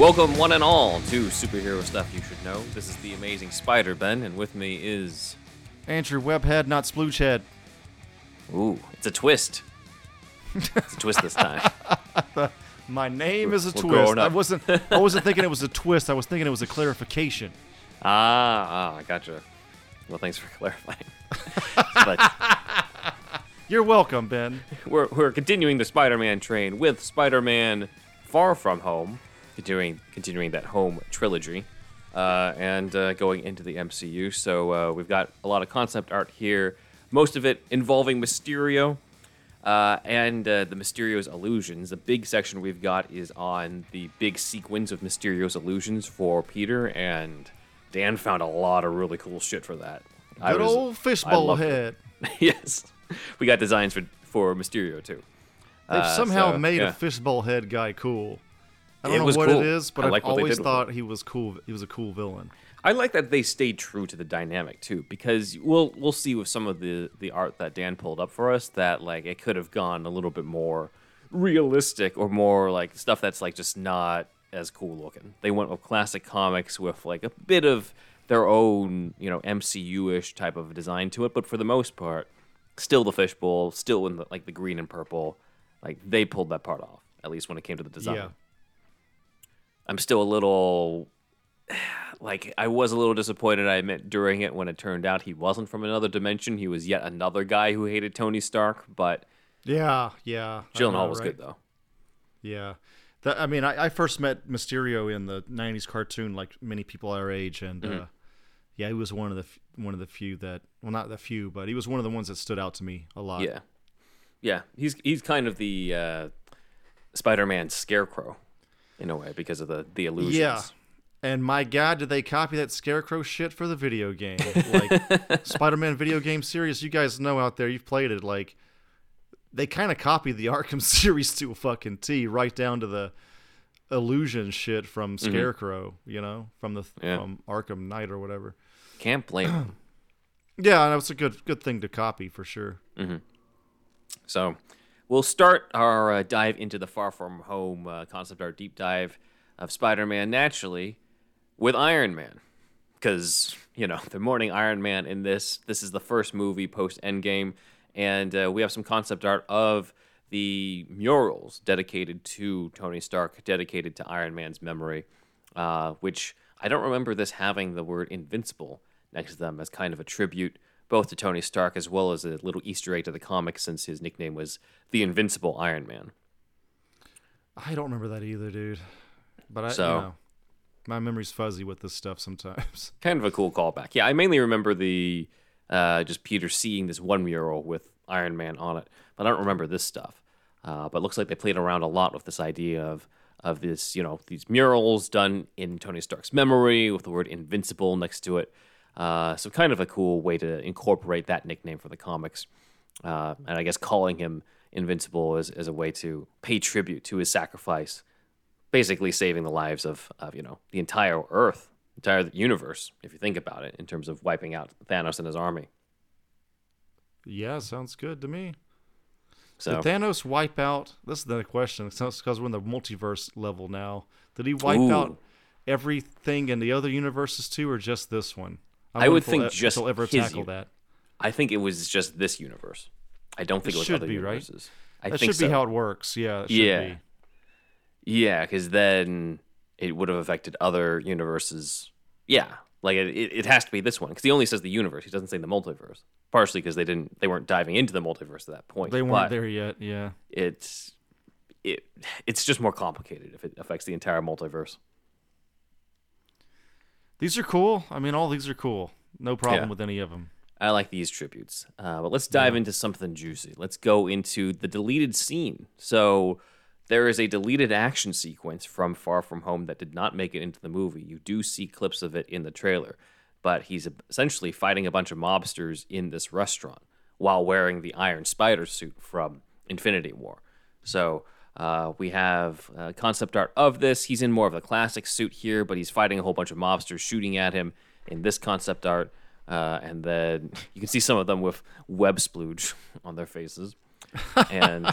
Welcome, one and all, to Superhero Stuff You Should Know. This is the amazing Spider Ben, and with me is. Andrew Webhead, not Sploogehead. Ooh, it's a twist. It's a twist this time. My name is a we're twist. I up. wasn't. I wasn't thinking it was a twist. I was thinking it was a clarification. Ah, ah, I gotcha. Well, thanks for clarifying. but You're welcome, Ben. we're, we're continuing the Spider Man train with Spider Man Far From Home, continuing, continuing that home trilogy, uh, and uh, going into the MCU. So uh, we've got a lot of concept art here, most of it involving Mysterio. Uh, and uh, the Mysterio's illusions. The big section we've got is on the big sequence of Mysterio's illusions for Peter, and Dan found a lot of really cool shit for that. I Good was- old I fishbowl head. yes, we got designs for for Mysterio too. They've Uh, somehow so, made yeah. a fishbowl head guy cool. I don't know was what cool. it is, but I I've like what they always thought it. he was cool. He was a cool villain. I like that they stayed true to the dynamic too, because we'll we'll see with some of the the art that Dan pulled up for us that like it could have gone a little bit more realistic or more like stuff that's like just not as cool looking. They went with classic comics with like a bit of their own you know MCU ish type of design to it, but for the most part, still the fishbowl, still in the like the green and purple. Like they pulled that part off, at least when it came to the design. Yeah. I'm still a little like I was a little disappointed I admit during it when it turned out he wasn't from another dimension. He was yet another guy who hated Tony Stark, but Yeah, yeah. Gyllenhaal know, was right? good though. Yeah. That, I mean, I, I first met Mysterio in the '90s cartoon, like many people our age, and Mm-hmm. uh, yeah, he was one of the one of the few that, well, not the few, but he was one of the ones that stood out to me a lot. Yeah. Yeah, he's he's kind of the uh, Spider-Man scarecrow in a way because of the the illusions. Yeah. And my God, did they copy that Scarecrow shit for the video game? Like Spider-Man video game series, you guys know out there, you've played it. Like they kind of copied the Arkham series to a fucking T, right down to the illusion shit from Scarecrow. You know, from the Mm-hmm. Yeah. from Arkham Knight or whatever. Can't blame him. Yeah, that was a good good thing to copy for sure. So, we'll start our uh, dive into the Far From Home uh, concept art deep dive of Spider-Man naturally with Iron Man, because you know the morning Iron Man in this. This is the first movie post Endgame, and uh, we have some concept art of the murals dedicated to Tony Stark, dedicated to Iron Man's memory, uh, which I don't remember this having the word invincible next to them as kind of a tribute both to Tony Stark as well as a little Easter egg to the comics since his nickname was the Invincible Iron Man. I don't remember that either, dude. But I, So- you know, my memory's fuzzy with this stuff sometimes. Kind of a cool callback. Yeah, I mainly remember the uh, just Peter seeing this one mural with Iron Man on it, but I don't remember this stuff. Uh, but it looks like they played around a lot with this idea of of this, you know, these murals done in Tony Stark's memory with the word invincible next to it. Uh, so kind of a cool way to incorporate that nickname for the comics. Uh, and I guess calling him invincible is, is a way to pay tribute to his sacrifice, basically saving the lives of, of you know the entire Earth, entire universe. If you think about it, in terms of wiping out Thanos and his army. yeah, sounds good to me. So Did Thanos wipe out? This is the question. Because we're in the multiverse level now. Did he wipe Ooh. out everything in the other universes too, or just this one? I would think e- just ever his tackle that. I think it was just this universe. I don't think It it, was should other be, right? universes. I that think should so. be how it works. Yeah. It Yeah. Be. Yeah, because then it would have affected other universes. Yeah, like it, it, it has to be this one because he only says the universe. He doesn't say the multiverse. Partially because they didn't, they weren't diving into the multiverse at that point. They weren't but there yet. Yeah. It's it, it's just more complicated if it affects the entire multiverse. These are cool. I mean, all these are cool. No problem Yeah. with any of them. I like these tributes. Uh, but let's dive into something juicy. Let's go into the deleted scene. So there is a deleted action sequence from Far From Home that did not make it into the movie. You do see clips of it in the trailer, but he's essentially fighting a bunch of mobsters in this restaurant while wearing the Iron Spider suit from Infinity War. So uh, we have uh, concept art of this. He's in more of the classic suit here, but he's fighting a whole bunch of mobsters shooting at him in this concept art. Uh, and then you can see some of them with web splooge on their faces. And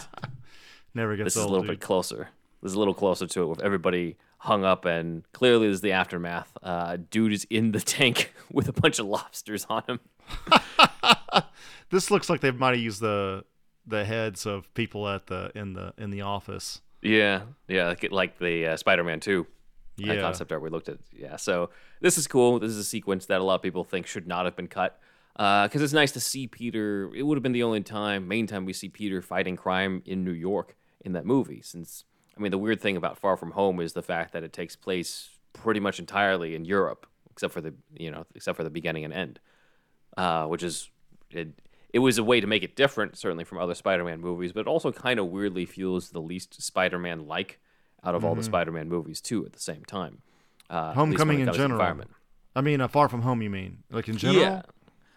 Never gets this is a little dude. bit closer. This is a little closer to it with everybody hung up, and clearly this is the aftermath. Uh, dude is in the tank with a bunch of lobsters on him. This looks like they might have used the the heads of people at the in the in the office. Yeah, yeah, like, like the uh, Spider-Man Two uh, Yeah. concept art we looked at. Yeah, so this is cool. This is a sequence that a lot of people think should not have been cut because it's nice to see Peter. It would have been the only time, main time we see Peter fighting crime in New York in that movie. Since I mean, the weird thing about Far From Home is the fact that it takes place pretty much entirely in Europe, except for the you know except for the beginning and end, uh, which is it. It was a way to make it different, certainly from other Spider-Man movies, but it also kind of weirdly feels the least Spider-Man like out of all the Spider-Man movies too. At the same time, uh, at least when Homecoming in general. environment. I mean, uh, Far From Home. You mean like in general? Yeah,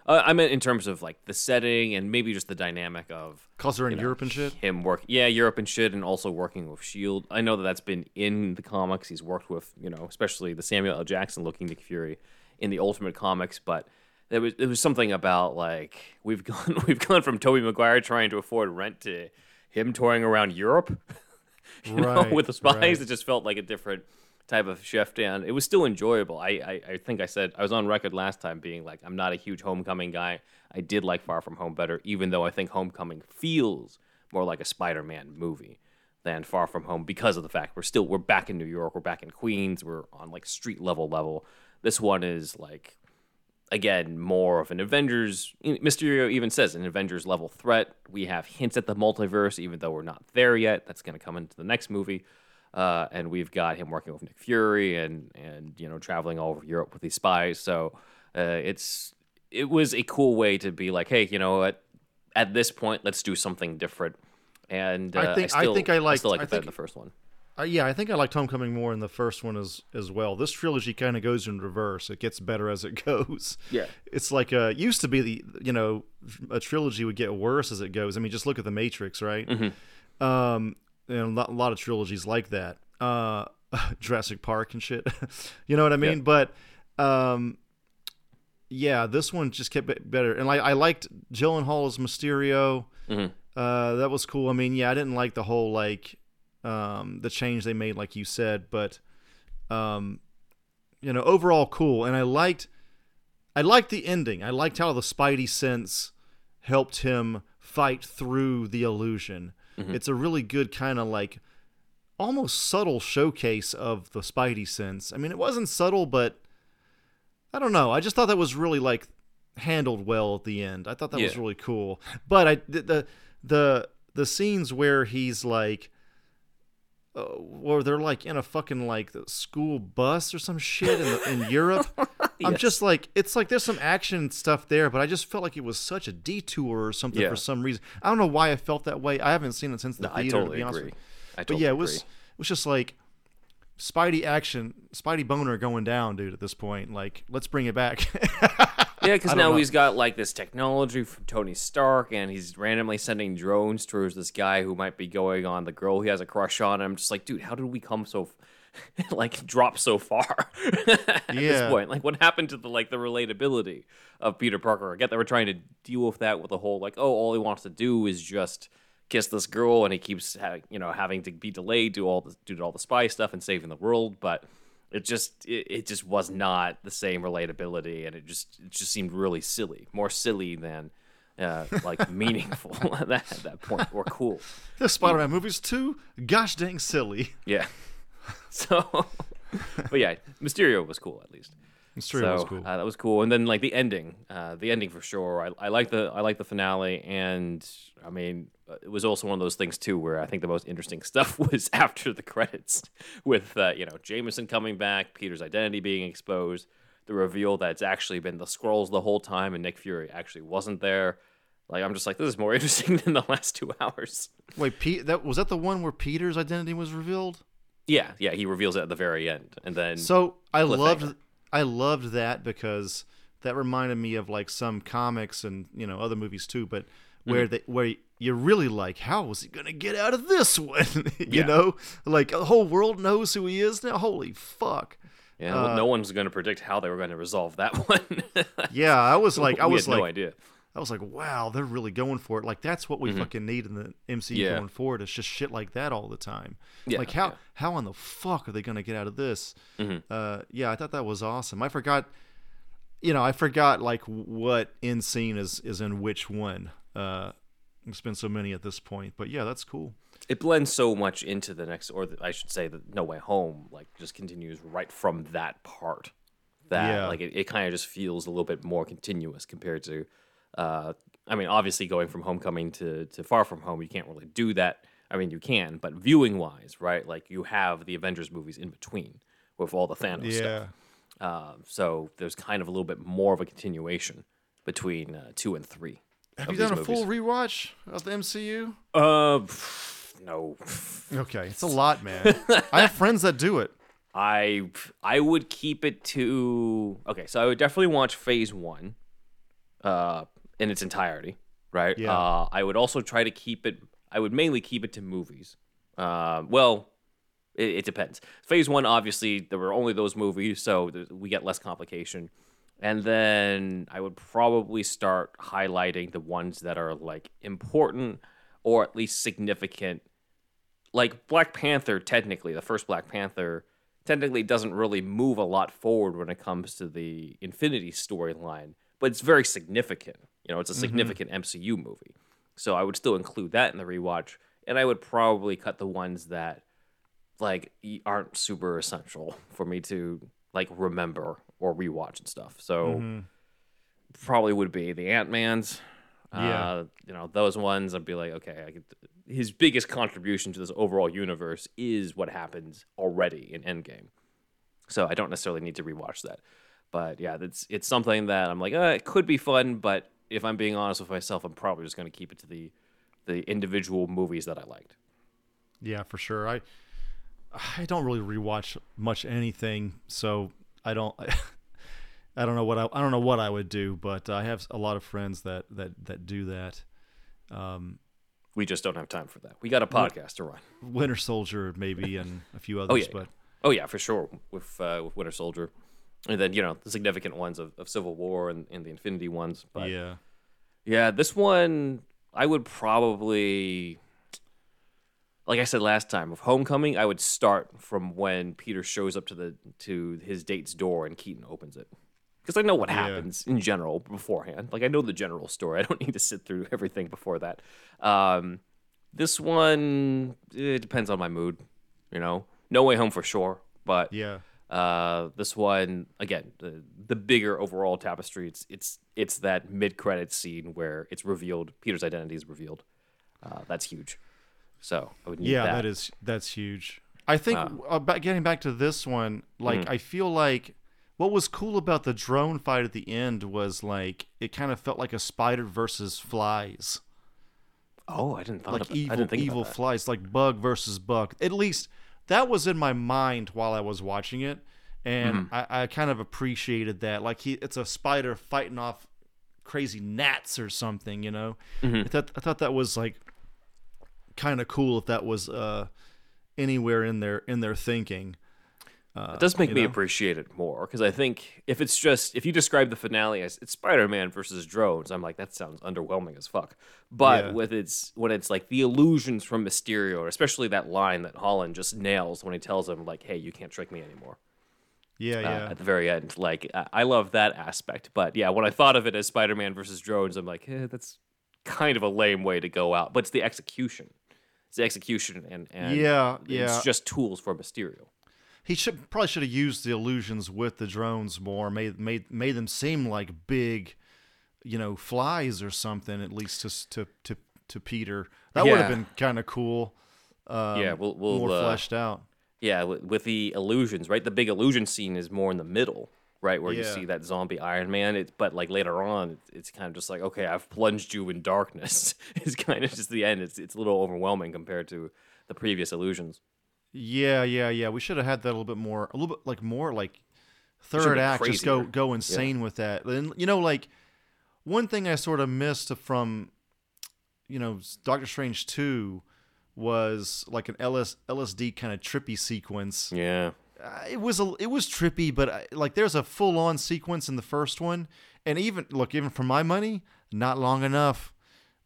uh, I meant in terms of like the setting and maybe just the dynamic of Cause they're in know, Europe and shit. him work yeah europe and shit and also working with shield i know that that's been in the comics he's worked with you know especially the samuel l jackson looking nick fury in the ultimate comics but there was there was something about like we've gone we've gone from tobey maguire trying to afford rent to him touring around europe you know, Right, with the spies. right. it just felt like a different type of shift and it was still enjoyable. I, I i think i said i was on record last time being like i'm not a huge homecoming guy. I did like far from home better even though i think homecoming feels more like a spider-man movie than far from home because of the fact we're still we're back in new york we're back in queens we're on like street level level. This one is like again more of an Avengers. Mysterio even says an Avengers level threat. We have hints at the multiverse, even though we're not there yet. That's going to come into the next movie. Uh, and we've got him working with Nick Fury and and you know traveling all over Europe with these spies. So uh, it's it was a cool way to be like, hey, you know what? At this point, let's do something different. And uh, I think- I still, think I liked- still like I think- the first one. Uh, yeah, I think I liked Homecoming more in the first one as as well. This trilogy kind of goes in reverse. It gets better as it goes. Yeah. it's like uh used to be the you know a trilogy would get worse as it goes. I mean, just look at the Matrix, right? Um, and a lot, of trilogies like that. Uh, Jurassic Park and shit. you know what I mean? But um, yeah, this one just kept better. And like I liked Gyllenhaal as Mysterio. Uh, that was cool. I mean, yeah, I didn't like the whole like um, the change they made, like you said, but um, you know, overall cool. And I liked, I liked the ending. I liked how the Spidey sense helped him fight through the illusion. It's a really good kind of like almost subtle showcase of the Spidey sense. I mean, it wasn't subtle, but I don't know. I just thought that was really like handled well at the end. I thought that was really cool. But I the the the, the scenes where he's like uh, where they're like in a fucking like school bus or some shit in, the, in Europe. I'm just like it's like there's some action stuff there, but I just felt like it was such a detour or something Yeah. for some reason. I don't know why I felt that way. I haven't seen it since the No, I theater. to totally be honest agree. with you. I But yeah, it was agree. it was just like Spidey action, Spidey boner going down, dude. At this point, like let's bring it back. Yeah, because now know. he's got like this technology from Tony Stark, and he's randomly sending drones towards this guy who might be going on the girl he has a crush on. And I'm just like, dude, how did we come so, f- like, drop so far at this point? Like, what happened to the like the relatability of Peter Parker? I get that we're trying to deal with that with the whole like, oh, all he wants to do is just kiss this girl, and he keeps ha- you know having to be delayed to all the due to all the spy stuff and saving the world, but. It just it, it just was not the same relatability, and it just it just seemed really silly, more silly than uh, like meaningful at that, at that point or cool. The Spider-Man movie's too gosh dang silly. Yeah. So, but yeah, Mysterio was cool at least. Mysterio so, was cool. Uh, that was cool. And then like the ending, uh, the ending for sure. I, I like the I like the finale, and I mean it was also one of those things too where I think the most interesting stuff was after the credits, with uh, you know Jameson coming back, Peter's identity being exposed, the reveal that it's actually been the Skrulls the whole time, and Nick Fury actually wasn't there. Like I'm just like this is more interesting than the last two hours. Wait, Pete, that was that the one where Peter's identity was revealed? Yeah, yeah, he reveals it at the very end, and then So I loved I loved that because that reminded me of like some comics and you know other movies too, but where Mm-hmm. they where you're really like, how is he gonna get out of this one? you Yeah. know, like the whole world knows who he is now. Holy fuck! yeah, well, no one's going to predict how they were going to resolve that one. Yeah, I was like, I was had like, no idea. I was like, wow, they're really going for it. Like that's what we fucking need in the MCU Mm-hmm. Yeah. going forward. It's just shit like that all the time. Yeah, like how yeah. how in the fuck are they gonna get out of this? Mm-hmm. Uh, yeah, I thought that was awesome. I forgot, you know, I forgot like what in scene is is in which one. Uh, there's been so many at this point, but yeah, that's cool. it blends so much into the next, or the, I should say, the No Way Home. Like, just continues right from that part. That Yeah. like it, it kind of just feels a little bit more continuous compared to. Uh, I mean, obviously, going from Homecoming to to Far From Home, you can't really do that. I mean, you can, but viewing wise, right? Like you have the Avengers movies in between with all the Thanos stuff. Um, so there's kind of a little bit more of a continuation between uh, two and three. Have of you done a these full rewatch of the MCU? Uh, no. Okay, it's a lot, man. I have friends that do it. I I would keep it to okay. So I would definitely watch Phase One, uh, in its entirety. Right. Yeah. Uh, I would also try to keep it. I would mainly keep it to movies. Uh, well, it, it depends. Phase One, obviously, there were only those movies, so we get less complication. And then I would probably start highlighting the ones that are like important or at least significant like Black Panther, technically, the first Black Panther, technically doesn't really move a lot forward when it comes to the Infinity storyline, but it's very significant. You know, it's a mm-hmm. significant MCU movie. So I would still include that in the rewatch, and I would probably cut the ones that like aren't super essential for me to like remember or rewatch and stuff. So probably would be the Ant Man's. Yeah. Uh, you know, those ones I'd be like, okay, I could, his biggest contribution to this overall universe is what happens already in Endgame. So I don't necessarily need to rewatch that. But yeah, it's it's something that I'm like, uh, it could be fun, but if I'm being honest with myself, I'm probably just going to keep it to the the individual movies that I liked. Yeah, for sure. I I don't really rewatch much anything, so I don't I don't know what I I don't know what I would do, but I have a lot of friends that that that do that. We just don't have time for that. We got a podcast to run. Winter Soldier maybe and a few others, Oh yeah, but oh yeah, for sure with uh, with Winter Soldier, and then you know the significant ones of, of Civil War and, and the Infinity ones. But yeah. Yeah, this one I would probably like I said last time, with Homecoming, I would start from when Peter shows up to the to his date's door and Keaton opens it. Because I know what Yeah. happens in general beforehand. Like I know the general story. I don't need to sit through everything before that. Um, this one it depends on my mood, you know. No way home for sure, but Yeah. uh, this one again, the the bigger overall tapestry. It's it's it's that mid credit scene where it's revealed Peter's identity is revealed. Uh, that's huge. So I would need Yeah, that. that is that's huge. I think Uh, about getting back to this one, like Mm-hmm. I feel like what was cool about the drone fight at the end was like it kind of felt like a spider versus flies. Oh, I didn't thought like about, I evil didn't think evil about flies like bug versus bug at least that was in my mind while i was watching it and Mm-hmm. I, I kind of appreciated that like he it's a spider fighting off crazy gnats or something you know Mm-hmm. I, thought, I thought that was like kind of cool if that was uh anywhere in their in their thinking It does make me know? appreciate it more because I think if it's just if you describe the finale as it's Spider-Man versus drones, I'm like that sounds underwhelming as fuck. But Yeah. with its when it's like the illusions from Mysterio, especially that line that Holland just nails when he tells him like, "Hey, you can't trick me anymore." Yeah, uh, yeah. at the very end. Like I I love that aspect, but yeah, when I thought of it as Spider-Man versus drones, I'm like, eh, that's kind of a lame way to go out. But it's the execution. The execution, and, and Yeah, yeah. it's just tools for Mysterio. He should probably should have used the illusions with the drones more. Made made made them seem like big, you know, flies or something. At least to to to, to Peter. That would have been kind of cool. Um, Yeah, we'll- we'll, more uh, fleshed out. Yeah, with, with the illusions, right? The big illusion scene is more in the middle, right, where you see that zombie Iron Man. It's but like later on, it's, it's kind of just like, okay, I've plunged you in darkness. it's kind of just the end. It's it's a little overwhelming compared to the previous illusions. Yeah, yeah, yeah. We should have had that a little bit more, a little bit like more like third act. Just go go insane with that. And you know, like one thing I sort of missed from, you know, Doctor Strange two was like an LS, LSD kind of trippy sequence. Yeah, Uh, it was a it was trippy, but I, like there's a full on sequence in the first one, and even look even for my money, not long enough.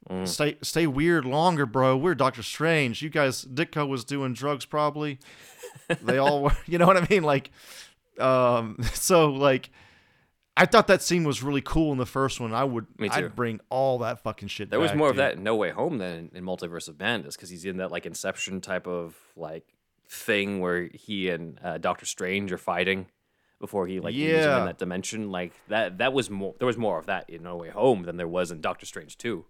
Mm. Stay stay weird longer, bro. We're Doctor Strange. You guys, Ditko was doing drugs probably. they all were. You know what I mean? Like, um, so like. I thought that scene was really cool in the first one. I would, Me too. I'd bring all that fucking shit. there was back, more of that in No Way Home than in Multiverse of Madness because he's in that like Inception type of like thing where he and uh, Doctor Strange are fighting before he like leaves him in that dimension. Like that that was more. There was more of that in No Way Home than there was in Doctor Strange two.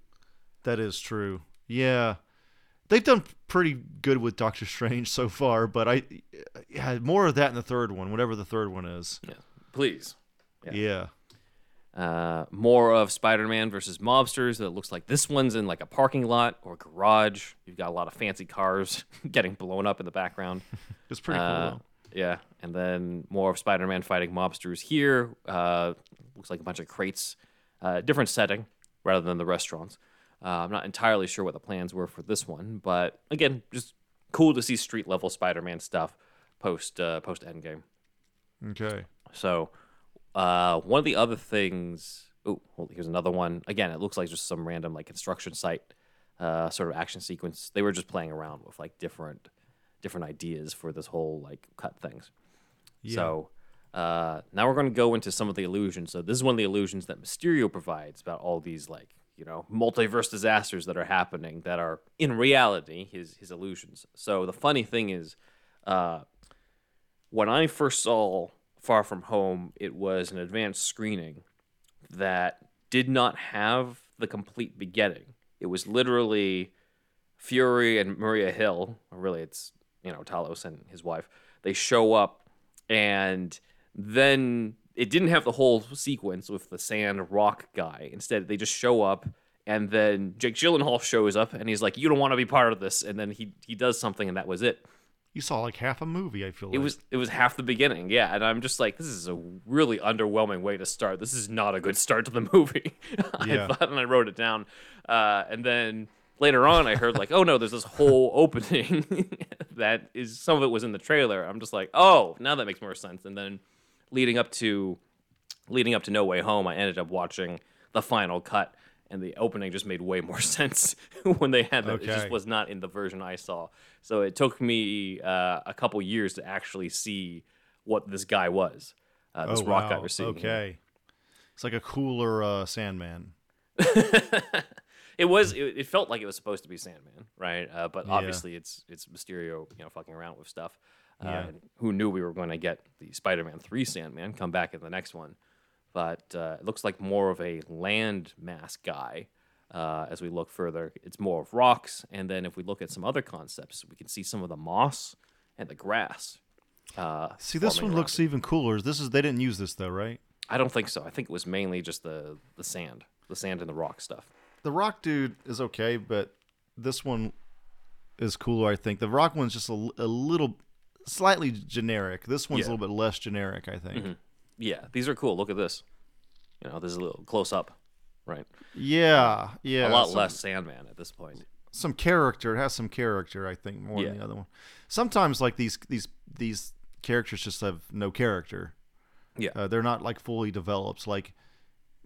That is true. Yeah. They've done pretty good with Doctor Strange so far, but I yeah, more of that in the third one, whatever the third one is. Yeah, please. Yeah. Uh, more of Spider-Man versus mobsters. That looks like this one's in like a parking lot or garage. You've got a lot of fancy cars getting blown up in the background. It's pretty cool. Uh, though. yeah, and then more of Spider-Man fighting mobsters here. Uh, looks like a bunch of crates. Uh, different setting rather than the restaurants. Uh, I'm not entirely sure what the plans were for this one, but again, just cool to see street level Spider-Man stuff post uh, post Endgame. Okay. So, uh, one of the other things. Oh, hold, here's another one. Again, it looks like just some random like construction site, uh, sort of action sequence. They were just playing around with like different, different ideas for this whole like cut things. Yeah. So, uh, now we're going to go into some of the illusions. So this is one of the illusions that Mysterio provides about all these like you know multiverse disasters that are happening that are in reality his his illusions. So the funny thing is, uh, when I first saw Far From Home, it was an advanced screening that did not have the complete beginning. It was literally Fury and Maria Hill, or really it's, you know, Talos and his wife. They show up and then it didn't have the whole sequence with the sand rock guy. Instead, they just show up and then Jake Gyllenhaal shows up and he's like, "You don't want to be part of this." And then he he does something and that was it. You saw like half a movie, I feel like. It was it was half the beginning, yeah. And I'm just like, this is a really underwhelming way to start. This is not a good start to the movie. Yeah. I thought, and I wrote it down. Uh, and then later on, I heard like, oh no, there's this whole opening that is some of it was in the trailer. I'm just like, oh, now that makes more sense. And then leading up to leading up to No Way Home, I ended up watching the final cut. And the opening just made way more sense when they had that. It just was not in the version I saw. So it took me uh, a couple years to actually see what this guy was. Uh, this oh, rock wow. guy we're seeing. Okay. It's like a cooler uh, Sandman. It was. It, it felt like it was supposed to be Sandman, right? Uh, but Yeah. obviously, it's it's Mysterio, you know, fucking around with stuff. Uh, Yeah. who knew we were going to get the Spider-Man three Sandman come back in the next one? But uh, it looks like more of a land mass guy. Uh, as we look further, it's more of rocks, and then if we look at some other concepts, we can see some of the moss and the grass. Uh, See, this one looks it. even cooler. This is they didn't use this though, right? I don't think so. I think it was mainly just the the sand, the sand and the rock stuff. The Rock dude is okay, but this one is cooler. I think the Rock one's just a, a little, slightly generic. This one's Yeah. a little bit less generic. I think. Yeah, these are cool. Look at this. You know, this is a little close up, right? Yeah, yeah. a lot some, less Sandman at this point. Some character. It has some character. I think more than the other one. Sometimes like these these these characters just have no character. Yeah. Uh, they're not like fully developed. Like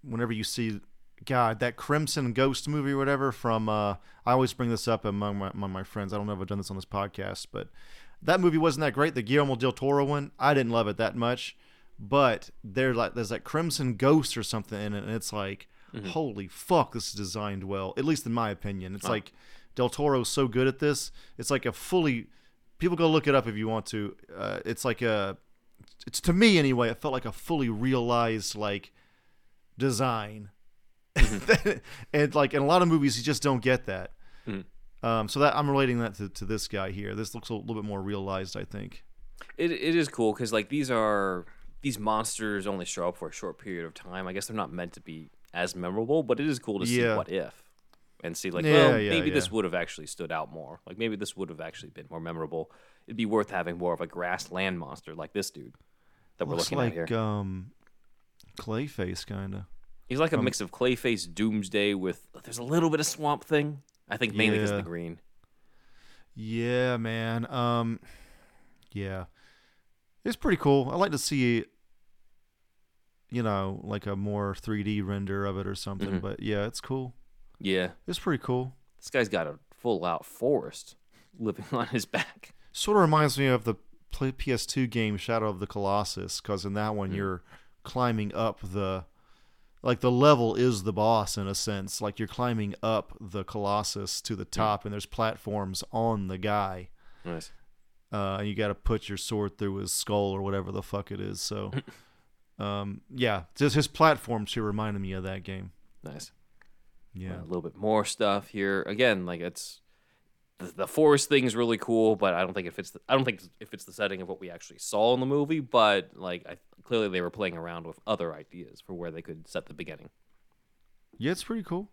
whenever you see, God, that Crimson Ghost movie or whatever from, uh, I always bring this up among my, among my friends. I don't know if I've done this on this podcast, but that movie wasn't that great. The Guillermo del Toro one, I didn't love it that much. But there like there's that crimson ghost or something in it, and it's like, holy fuck, this is designed well. At least in my opinion, it's like Del Toro's so good at this. It's like a fully. People go look it up if you want to. Uh, it's like a. It's to me anyway. It felt like a fully realized like design, and like in a lot of movies you just don't get that. Um, so that I'm relating that to, to this guy here. This looks a little bit more realized, I think. It it is cool because like these are these monsters only show up for a short period of time. I guess they're not meant to be as memorable, but it is cool to see Yeah. what if and see like, Yeah, well, yeah, maybe this would have actually stood out more. Like maybe this would have actually been more memorable. It'd be worth having more of a grassland monster like this dude that we're Looks looking like at here. um, Clayface kind of. He's like a mix of Clayface, Doomsday with there's a little bit of Swamp Thing. I think mainly because of the green. Yeah, man. Um, yeah, it's pretty cool. I like to see, you know, like a more 3D render of it or something. Mhm. But yeah, it's cool. Yeah, It's pretty cool. this guy's got a full out forest living on his back. Sort of reminds me of the PS2 game Shadow of the Colossus, because in that one you're climbing up the, like the level is the boss in a sense. Like you're climbing up the Colossus to the Hmm. top, and there's platforms on the guy. Nice. Uh, and you got to put your sword through his skull or whatever the fuck it is. So, um, yeah, just his platform she reminded me of that game. Nice. Yeah, a little bit more stuff here. Again, like it's the, the forest thing's really cool, but I don't think it fits. The, I don't think it fits the setting of what we actually saw in the movie. But like, I, clearly they were playing around with other ideas for where they could set the beginning. yeah, it's pretty cool.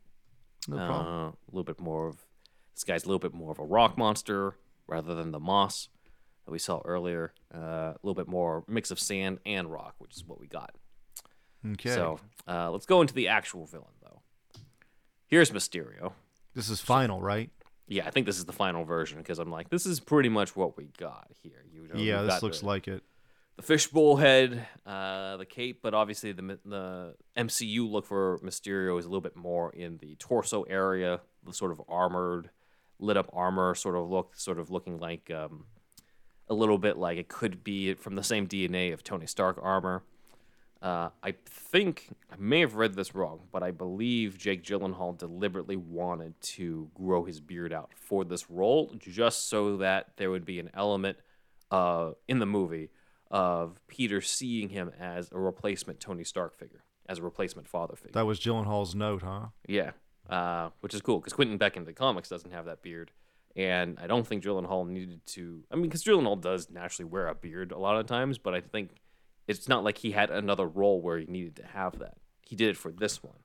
No problem. Uh, a little bit more of this guy's a little bit more of a rock monster rather than the moss that we saw earlier. Uh, a little bit more mix of sand and rock, which is what we got. Okay, So uh, let's go into the actual villain though. Here's Mysterio. this is final, right? Yeah, I think this is the final version because I'm like, this is pretty much what we got here. You know, yeah, this looks the, like it. the fishbowl head, uh, the cape, but obviously the the MCU look for Mysterio is a little bit more in the torso area, the sort of armored, lit up armor sort of look, sort of looking like um, a little bit like it could be from the same DNA of Tony Stark armor. Uh, I think I may have read this wrong, but I believe Jake Gyllenhaal deliberately wanted to grow his beard out for this role, just so that there would be an element uh, in the movie of Peter seeing him as a replacement Tony Stark figure, as a replacement father figure. That was Gyllenhaal's note, huh? Yeah, uh, which is cool because Quentin Beck in the comics doesn't have that beard, and I don't think Hall needed to. I mean, because Hall does naturally wear a beard a lot of times, but I think it's not like he had another role where he needed to have that. He did it for this one,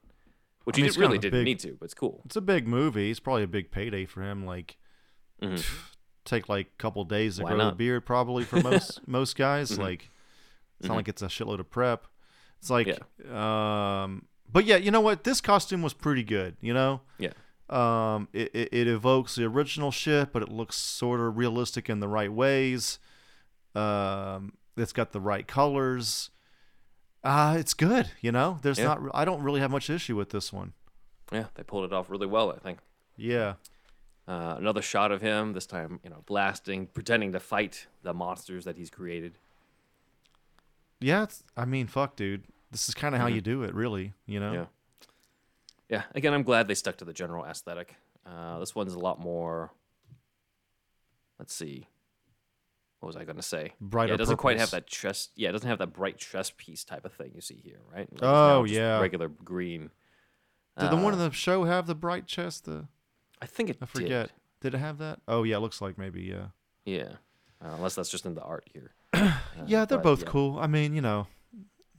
which I mean, he really didn't big- need to, but it's cool. It's a big movie. It's probably a big payday for him. Like, mm-hmm. take like a couple days to Why grow not? beard, probably for most most guys. Mm-hmm. Like, it's not mm-hmm. like it's a shitload of prep. It's like, um, but yeah, you know what? This costume was pretty good. You know, Yeah, Um, it, it, it evokes the original shit, but it looks sort of realistic in the right ways. Um, it's got the right colors. Uh, it's good. You know, there's Yeah. not. I don't really have much issue with this one. yeah, they pulled it off really well, I think. Yeah, Uh, another shot of him, this time, you know, blasting, pretending to fight the monsters that he's created. yeah. It's, I mean, fuck, dude. This is kind of how you do it, really. You know. Mm-hmm. Yeah. Yeah. Again, I'm glad they stuck to the general aesthetic. Uh, this one's a lot more. Let's see. What was I going to say? Brighter Yeah, it doesn't quite have that chest. Yeah, it doesn't have that bright chest piece type of thing you see here, right? Like, Oh, yeah. Regular green. Did the one in Uh, the show have the bright chest? The I think it. I forget. Did. Did it have that? Oh yeah, it looks like maybe yeah. Yeah. Uh, unless that's just in the art here. yeah, they're but, both yeah. cool. I mean, you know,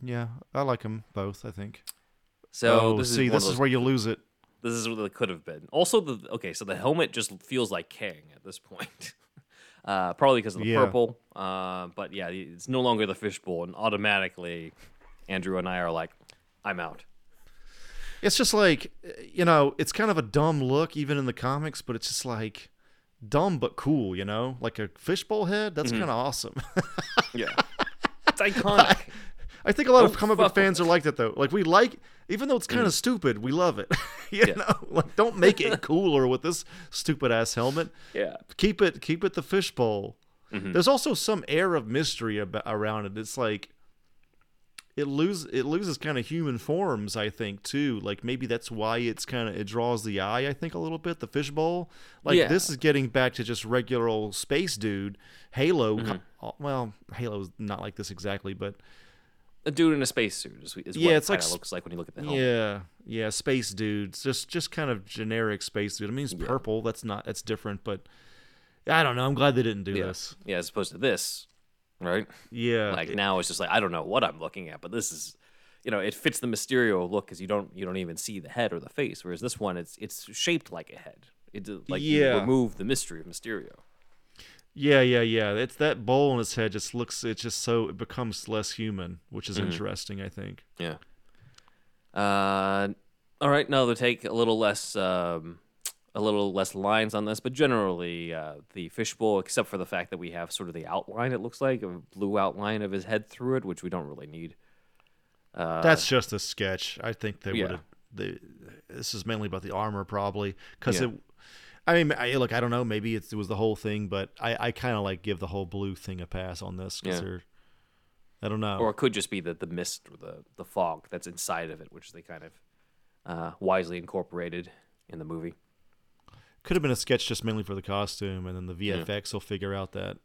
yeah, I like them both. I think. So oh, this see, is this is where you lose it. This is what it could have been. Also, the okay, so the helmet just feels like Kang at this point. Uh, probably because of the Yeah. purple. Uh, but yeah, it's no longer the fishbowl, and automatically, Andrew and I are like, "I'm out." It's just like, you know, it's kind of a dumb look even in the comics, but it's just like dumb but cool. You know, like a fishbowl head. That's Mm-hmm. kind of awesome. Yeah, it's iconic. I think a lot of Don't comic book fans are like that though. Like we like, even though it's kind of stupid, we love it. you Mm. Yeah. know, like don't make it cooler with this stupid ass helmet. yeah, keep it keep it the fishbowl. Mm-hmm. There's also some air of mystery about, around it. It's like it lose it loses kind of human forms. I think too. Like maybe that's why it's kind of it draws the eye. I think a little bit the fishbowl. Like Yeah. this is getting back to just regular old space dude. Halo. Mm-hmm. Well, Halo's not like this exactly, but A dude in a spacesuit is, is Yeah, what it's it like looks like when you look at the helmet. yeah, yeah, space dudes. Just just kind of generic space dude. I mean, it's purple. That's not that's different, but I don't know. I'm glad they didn't do Yeah. this. Yeah, as opposed to this, right? Yeah, Like now it's just like I don't know what I'm looking at, but this is, you know, it fits the Mysterio look because you don't you don't even see the head or the face, whereas this one it's it's shaped like a head. It like you Yeah. remove the mystery of Mysterio. Yeah, yeah, yeah. It's that bowl in his head just looks it just so it becomes less human, which Mm-hmm. is interesting, I think. Yeah. Uh, all right. Another take a little less, um, a little less lines on this, but generally uh, the fishbowl, except for the fact that we have sort of the outline. It looks like a blue outline of his head through it, which we don't really need. That's just a sketch. I think they Uh, yeah. would have they this is mainly about the armor probably cuz Yeah. it I mean, I, look, I don't know. Maybe it's, it was the whole thing, but I, I kind of like give the whole blue thing a pass on this because Yeah. they're, I don't know. Or it could just be the the mist or the the fog that's inside of it, which they kind of uh, wisely incorporated in the movie. Could have been a sketch just mainly for the costume, and then the VFX will figure out that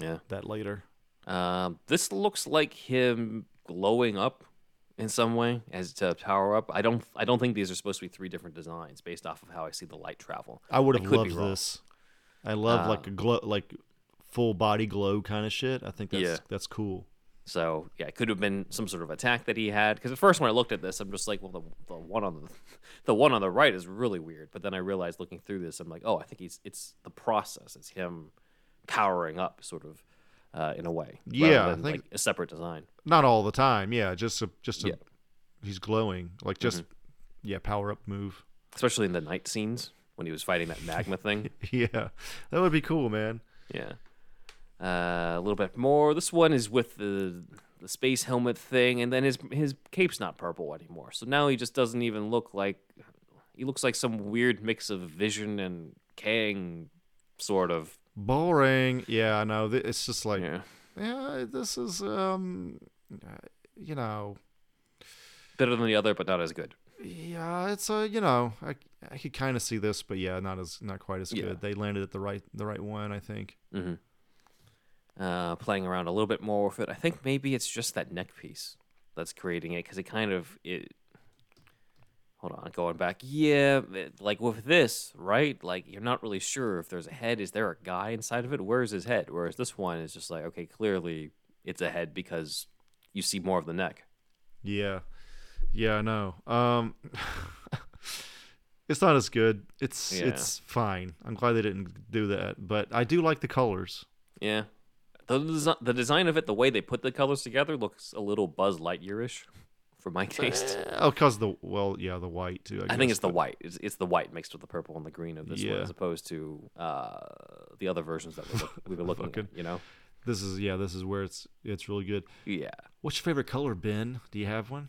Yeah. that later. Um, this looks like him glowing up in some way as to power up. I don't. I don't think these are supposed to be three different designs based off of how I see the light travel. I would have loved this. I love like Uh, a glow, like full body glow kind of shit. I think that's Yeah. that's cool. So yeah, it could have been some sort of attack that he had. Because at first, when I looked at this, I'm just like, well, the, the one on the the one on the right is really weird. But then I realized, looking through this, I'm like, oh, I think he's it's the process. It's him powering up, sort of, uh, in a way. Yeah, I think- like a separate design. Not all the time, yeah. Just a, just a, Yeah. Mm-hmm. he's glowing, like just yeah, power up move. especially in the night scenes when he was fighting that magma thing. yeah, that would be cool, man. Yeah. Uh, a little bit more. This one is with the the space helmet thing, and then his his cape's not purple anymore. So now he just doesn't even look like he looks like some weird mix of Vision and Kang, sort of. Boring. Yeah, I know. It's just like Yeah. yeah, this is um, uh, you know, Better than the other, but not as good. yeah, it's a you know, I I could kind of see this, but yeah, not as not quite as Yeah. good. They landed at the right the right one, I think. Mm-hmm. Uh, playing around a little bit more with it. I think maybe it's just that neck piece that's creating it because it kind of it. Hold on, going back. Yeah, like with this, right? Like you're not really sure if there's a head. Is there a guy inside of it? Where's his head? Whereas this one is just like, okay, clearly it's a head because you see more of the neck. Yeah, yeah, I know. Um, it's not as good. It's Yeah. it's fine. I'm glad they didn't do that, but I do like the colors. Yeah. The, the design of it, the way they put the colors together, looks a little Buzz Lightyear-ish, for my taste. Oh, cause the well, yeah, the white too. I, I think guess, it's the white. It's, it's the white mixed with the purple and the green of this one, as opposed to uh, the other versions that we're we've been looking Fucking- at. You know? This is yeah. This is where it's it's really good. Yeah. What's your favorite color, Ben? Do you have one?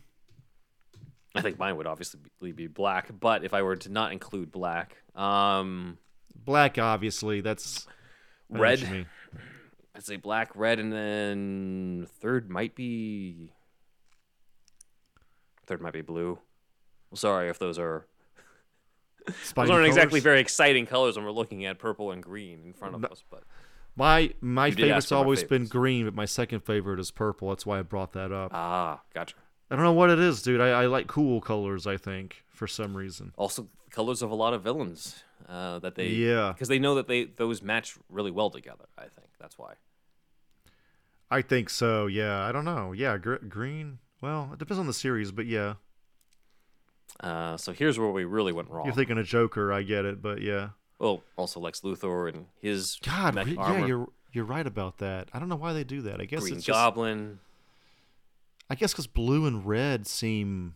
I think mine would obviously be- black, but if I were to not include black, um, Black, obviously. That's I know what red. I'd say black, red, and then third might be third might be blue. Well, sorry if those are those aren't exactly very exciting colors when we're looking at purple and green in front of No. us. But My my You did ask favorite's for my always been green, but my second favorite is purple. That's why I brought that up. ah, gotcha. I don't know what it is, dude. I, I like cool colors. I think for some reason. Also, colors of a lot of villains uh, that they Yeah. because they know that they those match really well together. I think that's why. I think so. Yeah. I don't know. Yeah. Gr- green. Well, it depends on the series, but yeah. Uh, so here's where we really went wrong. You're thinking of Joker. I get it, but yeah. well, also Lex Luthor and his God, mech re- armor. yeah, you're you're right about that. I don't know why they do that. I guess Green it's just, Goblin. I guess because blue and red seem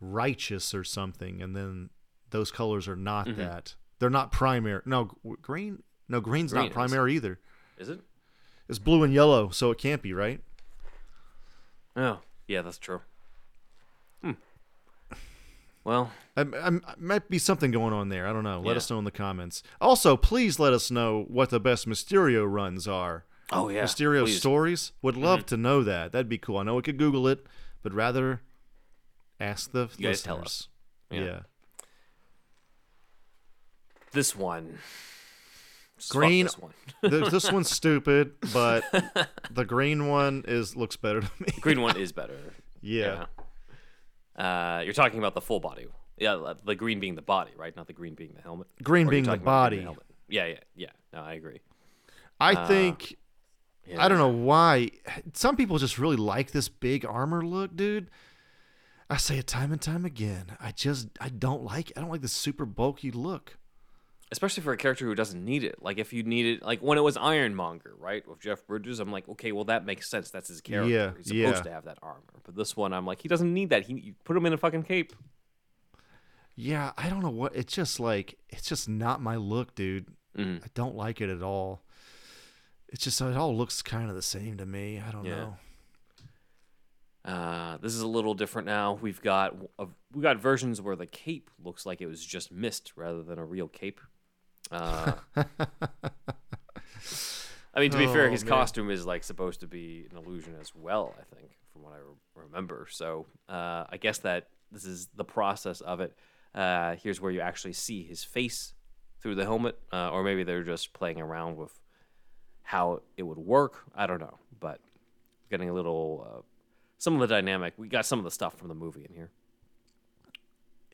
righteous or something, and then those colors are not Mm-hmm. that. They're not primary. No, green. No, green's Green not is. primary either. Is it? It's blue and yellow, so it can't be right. Oh, yeah, that's true. Hmm. Well, I, I, might be something going on there. I don't know. Let Yeah. us know in the comments. Also, please let us know what the best Mysterio runs are. Oh yeah, Mysterio please. Mm-hmm. stories. Would love to know that. That'd be cool. I know we could Google it, but rather ask the You guys tell listeners. Yeah. Yeah. This one. Green- This one. Th- this one's stupid, but the green one is looks better to me. Green one is better. Yeah. Yeah. Uh, you're talking about the full body. Yeah, the green being the body, right? Not the green being the helmet. Green Or being the talking about green body. helmet? Yeah, yeah, yeah. No, I agree. I think Yeah. I don't know why. Some people just really like this big armor look, dude. I say it time and time again. I just I don't like I don't like the super bulky look. Especially for a character who doesn't need it. Like if you need it, like when it was Ironmonger, right, with Jeff Bridges, I'm like, okay, well that makes sense. That's his character. Yeah, He's supposed yeah. to have that armor. But this one, I'm like, he doesn't need that. He you put him in a fucking cape. Yeah, I don't know what it's just like it's just not my look, dude. Mhm. I don't like it at all. It's just it all looks kind of the same to me. I don't Yeah. know. Uh, this is a little different now. We've got a, we got versions where the cape looks like it was just mist rather than a real cape. Uh, I mean, to be fair, Oh, his man. costume is like supposed to be an illusion as well. I think, from what I re- remember. So uh, I guess that this is the process of it. Uh, here's where you actually see his face through the helmet, uh, or maybe they're just playing around with how it would work. I don't know, but getting a little uh, some of the dynamic. We got some of the stuff from the movie in here.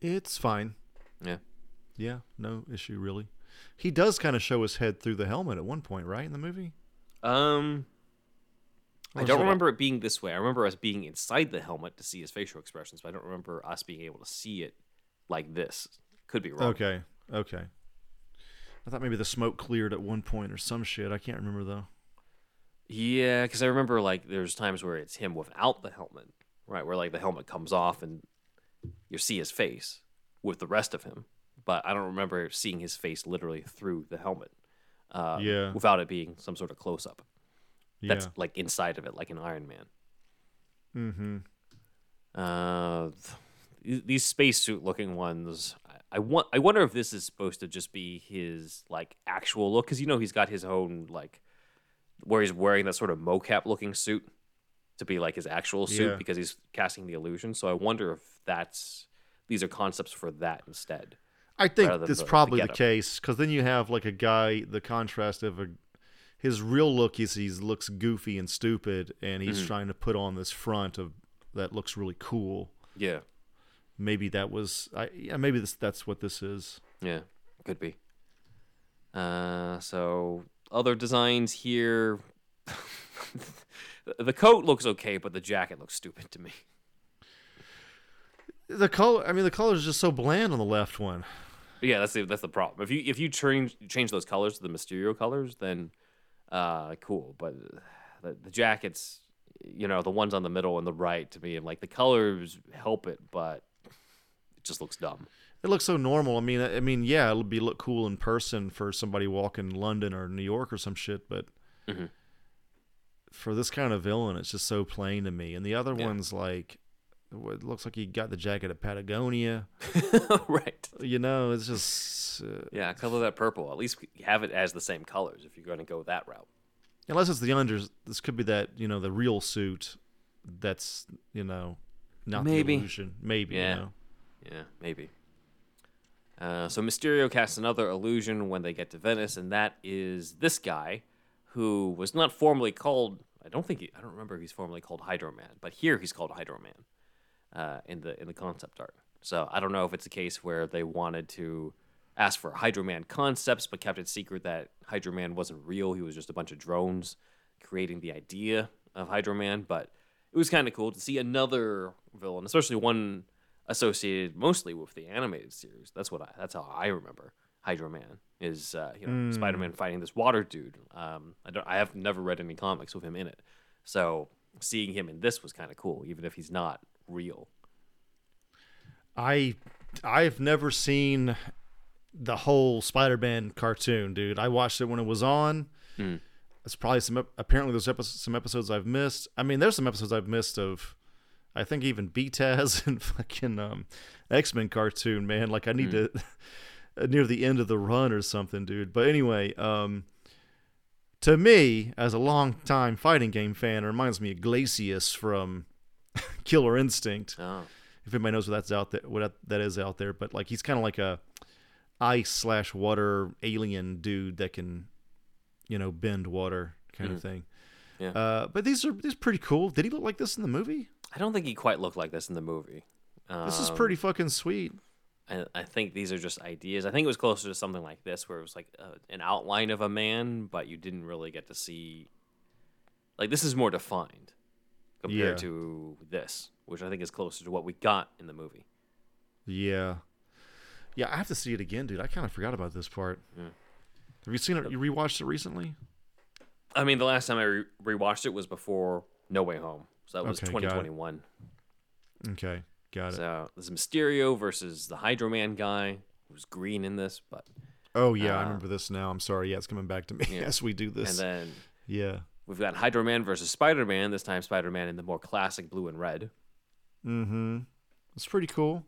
It's fine. Yeah. Yeah, no issue really. He does kind of show his head through the helmet at one point, right, in the movie? Um, I don't remember it being this way. I remember us being inside the helmet to see his facial expressions, but I don't remember us being able to see it like this. Could be wrong. Okay, okay. I thought maybe the smoke cleared at one point or some shit. I can't remember though. Yeah, because I remember like there's times where it's him without the helmet, right? Where like the helmet comes off and you see his face with the rest of him, but I don't remember seeing his face literally through the helmet. Uh, Yeah. Without it being some sort of close up. Yeah. That's like inside of it, like an Iron Man. mm-hmm. Uh, th- these spacesuit looking ones. I- I want. I wonder if this is supposed to just be his like actual look, because you know he's got his own like where he's wearing that sort of mocap looking suit to be like his actual suit Yeah. because he's casting the illusion. So I wonder if that's these are concepts for that instead. I think that's probably the, case because then you have like a guy. The contrast of a his real look is he looks goofy and stupid, and Mm-hmm. he's trying to put on this front of that looks really cool. Yeah. Maybe that was. I yeah. Maybe this. That's what this is. Yeah, could be. Uh, so other designs here. the coat looks okay, but the jacket looks stupid to me. The color. I mean, the color is just so bland on the left one. Yeah, that's the that's the problem. If you if you change change those colors to the Mysterio colors, then uh, cool. But the, the jackets, you know, the ones on the middle and the right, to me, like the colors help it, but it just looks dumb. It looks so normal. I mean, I mean, yeah, it'll be look cool in person for somebody walking London or New York or some shit, but Mhm. for this kind of villain, it's just so plain to me. And the other Yeah. one's like, it looks like he got the jacket at Patagonia. right. You know, it's just uh, Yeah, color that purple. At least have it as the same colors if you're going to go that route. unless it's the unders. This could be that you know the real suit. That's you know not Maybe. the illusion. Maybe. Yeah. You know? Yeah, maybe. Uh, so Mysterio casts another illusion when they get to Venice, and that is this guy, who was not formally called. I don't think he, I don't remember if he's formally called Hydro Man, but here he's called Hydro Man uh, in the in the concept art. So I don't know if it's a case where they wanted to ask for Hydro Man concepts, but kept it secret that Hydro Man wasn't real. He was just a bunch of drones creating the idea of Hydro Man. But it was kind of cool to see another villain, especially one associated mostly with the animated series. That's what I. That's how I remember Hydro Man is. Uh, you know, Spider Man fighting this water dude. Um, I don't. I have never read any comics with him in it, so seeing him in this was kind of cool, even if he's not real. I I've never seen the whole Spider-Man cartoon, dude. I watched it when it was on. It's probably some apparently there's epi- some episodes I've missed. I mean, there's some episodes I've missed of. I think even BTAS and fucking um, X Men cartoon, man. Like I need to near the end of the run or something, dude. But anyway, um, to me, as a long-time fighting game fan, it reminds me of Glacius from Killer Instinct. Oh. If anybody knows what that's out there, what that is out there, but like he's kind of like a ice slash water alien dude that can, you know, bend water kind of thing. Yeah. Uh, but these are these are pretty cool. Did he look like this in the movie? I don't think he quite looked like this in the movie. This is Um, pretty fucking sweet. I, I think these are just ideas. I think it was closer to something like this, where it was like uh, an outline of a man, but you didn't really get to see. Like this is more defined compared Yeah. to this, which I think is closer to what we got in the movie. Yeah. Yeah, I have to see it again, dude. I kind of forgot about this part. Have you seen it? You rewatched it recently? I mean, the last time I re- rewatched it was before No Way Home, so that was Okay, got 2021. Okay, got it. So there's Mysterio versus the Hydro Man guy, who's green in this, but oh yeah, I uh, remember this now. I'm sorry. Yeah, it's coming back to me Yeah. as we do this. and then yeah. We've got Hydro Man versus Spider Man. This time, Spider Man in the more classic blue and red. Mm-hmm. It's pretty cool.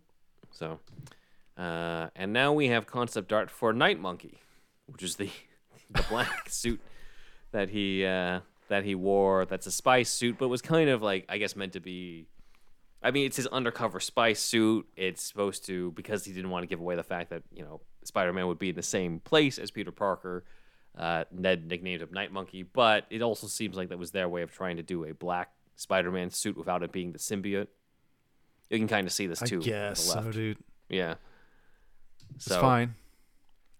So, uh, and now we have concept art for Night Monkey, which is the the black suit that he uh, that he wore. That's a spy suit, but was kind of like I guess meant to be. I mean, it's his undercover spy suit. It's supposed to because he didn't want to give away the fact that you know Spider-Man would be in the same place as Peter Parker. Uh, Ned nicknamed him Night Monkey, but it also seems like that was their way of trying to do a black Spider-Man suit without it being the symbiote. You can kind of see this too. guess so, dude. Yeah. It's So fine.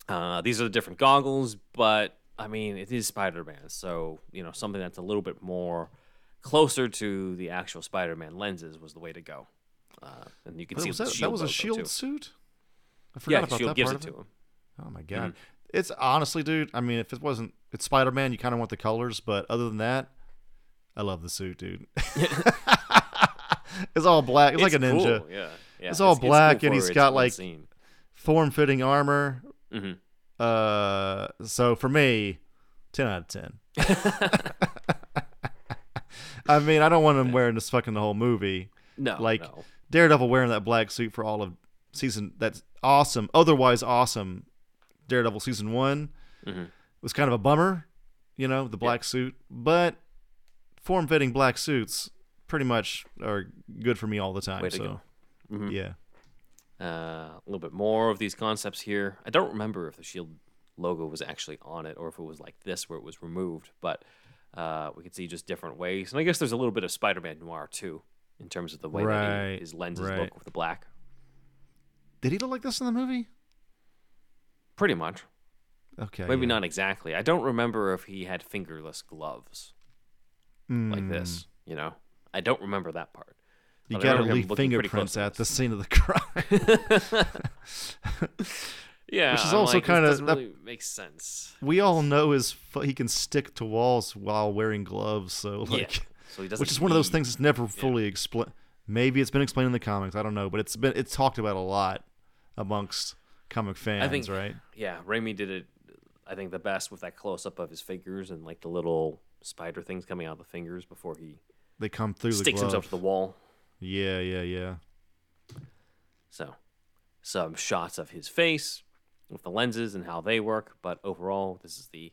Uh, these are the different goggles, but I mean, it is Spider Man, so you know something that's a little bit more closer to the actual Spider Man lenses was the way to go. Uh, and you can But see was the that, that was a shield too. suit? I forgot Yeah, about Shield that gives part it of to him. Oh my god. It's honestly, dude. I mean, if it wasn't, it's Spider Man. You kind of want the colors, but other than that, I love the suit, dude. it's all black. It's, like a ninja. Cool, Yeah, yeah. It's all cool black, and he's got, like. Form-fitting armor. Mhm. Uh, so for me, ten out of ten. I mean, I don't want him wearing this fucking the whole movie. no, like no. Daredevil wearing that black suit for all of season. That's awesome. Otherwise, awesome. Daredevil season one Mhm. was kind of a bummer, you know, the black suit. But form-fitting black suits pretty much are good for me all the time. So. Mm-hmm. yeah, Uh, a little bit more of these concepts here. I don't remember if the Shield logo was actually on it or if it was like this where it was removed, but uh, we can see just different ways. And I guess there's a little bit of Spider-Man noir too, in terms of the way that Right, he, his lenses right. look with the black. did he look like this in the movie? Pretty much. Okay, Maybe yeah. not exactly. I don't remember if he had fingerless gloves like Mm, this. You know, I don't remember that part. You gotta leave fingerprints at the scene of the crime. Yeah, Which is also like, doesn't that- really make sense. we all know is he can stick to walls while wearing gloves. So like. yeah, so he doesn't. which is one of those things that's never fully explained. Maybe it's been explained in the comics. I don't know, but it's been it's talked about a lot amongst comic fans, I think, right? Yeah, Raimi did it. I think the best with that close up of his fingers and like the little spider things coming out of the fingers before he They come through sticks himself to the wall. Yeah, yeah, yeah. So, some shots of his face with the lenses and how they work. But overall, this is the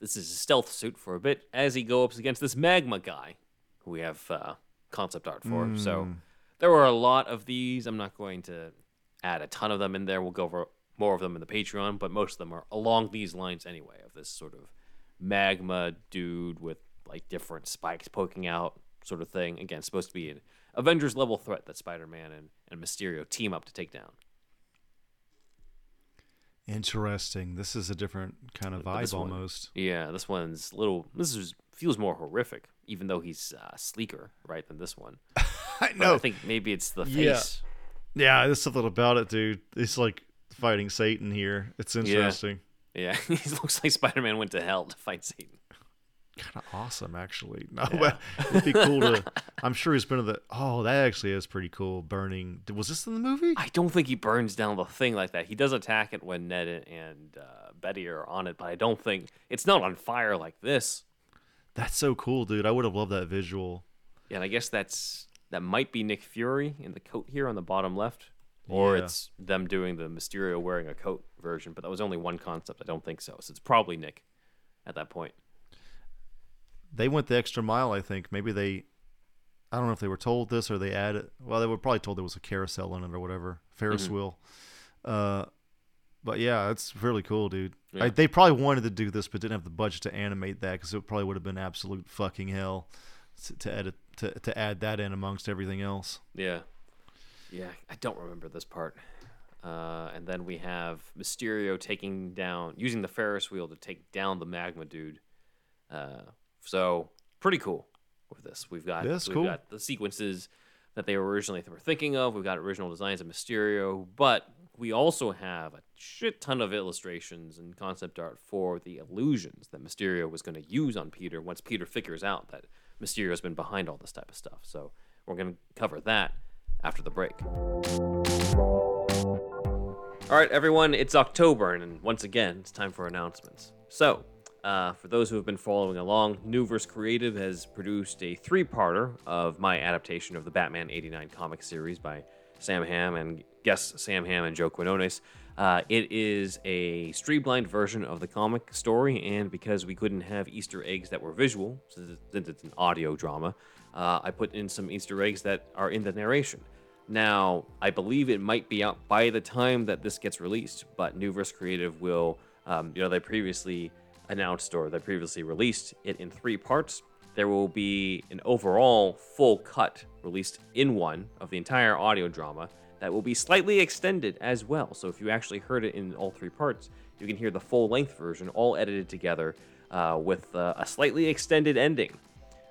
this is a stealth suit for a bit as he goes up against this magma guy, who we have uh, concept art for. So Hmm. there were a lot of these. I'm not going to add a ton of them in there. We'll go over more of them in the Patreon, but most of them are along these lines anyway. Of this sort of magma dude with like different spikes poking out, sort of thing. Again, supposed to be an Avengers level threat that Spider-Man and, and Mysterio team up to take down. Interesting. This is a different kind of vibe one- almost. Yeah, this one's a little. This is feels more horrific, even though he's uh, sleeker, right, than this one. I But I think maybe it's the face. Yeah. Yeah, there's something about it, dude. It's like fighting Satan here. It's interesting. Yeah, he looks like Spider-Man went to hell to fight Satan. Kind of awesome, actually. No, but it'd be cool to. I'm sure he's been to the. Oh, that actually is pretty cool. Burning. Was this in the movie? I don't think he burns down the thing like that. He does attack it when Ned and uh, Betty are on it, but I don't think it's not on fire like this. That's so cool, dude. I would have loved that visual. Yeah, and I guess that's that might be Nick Fury in the coat here on the bottom left, or Yeah. it's them doing the Mysterio wearing a coat version. But that was only one concept. I don't think so. So it's probably Nick at that point. they went the extra mile. I think maybe they, I don't know if they were told this or they added. Well, they were probably told there was a carousel in it or whatever, Ferris Mm-hmm. wheel. Uh, but yeah, it's really cool, dude. Yeah. I, they probably wanted to do this, but didn't have the budget to animate that because it probably would have been absolute fucking hell to, to edit to to add that in amongst everything else. Yeah. Yeah, I don't remember this part. Uh, and then we have Mysterio taking down, using the Ferris wheel to take down the Magma Dude. Uh, so pretty cool with this. We've got that's we've cool. got the sequences that they originally were thinking of. We've got original designs of Mysterio, but we also have a shit ton of illustrations and concept art for the illusions that Mysterio was going to use on Peter once Peter figures out that Mysterio's been behind all this type of stuff. So we're going to cover that after the break. All right, everyone, it's October, and once again, it's time for announcements. So, uh, for those who have been following along, Newverse Creative has produced a three parter of my adaptation of the Batman 89 comic series by Sam Hamm and guests Sam Hamm and Joe Quinones. Uh, it is a streamlined version of the comic story, and because we couldn't have Easter eggs that were visual, since it's an audio drama, uh, I put in some Easter eggs that are in the narration. Now, I believe it might be out by the time that this gets released, but Newverse Creative will, um, you know, they previously announced or they previously released it in three parts. There will be an overall full cut released in one of the entire audio drama that will be slightly extended as well. So if you actually heard it in all three parts, you can hear the full length version all edited together uh, with uh, a slightly extended ending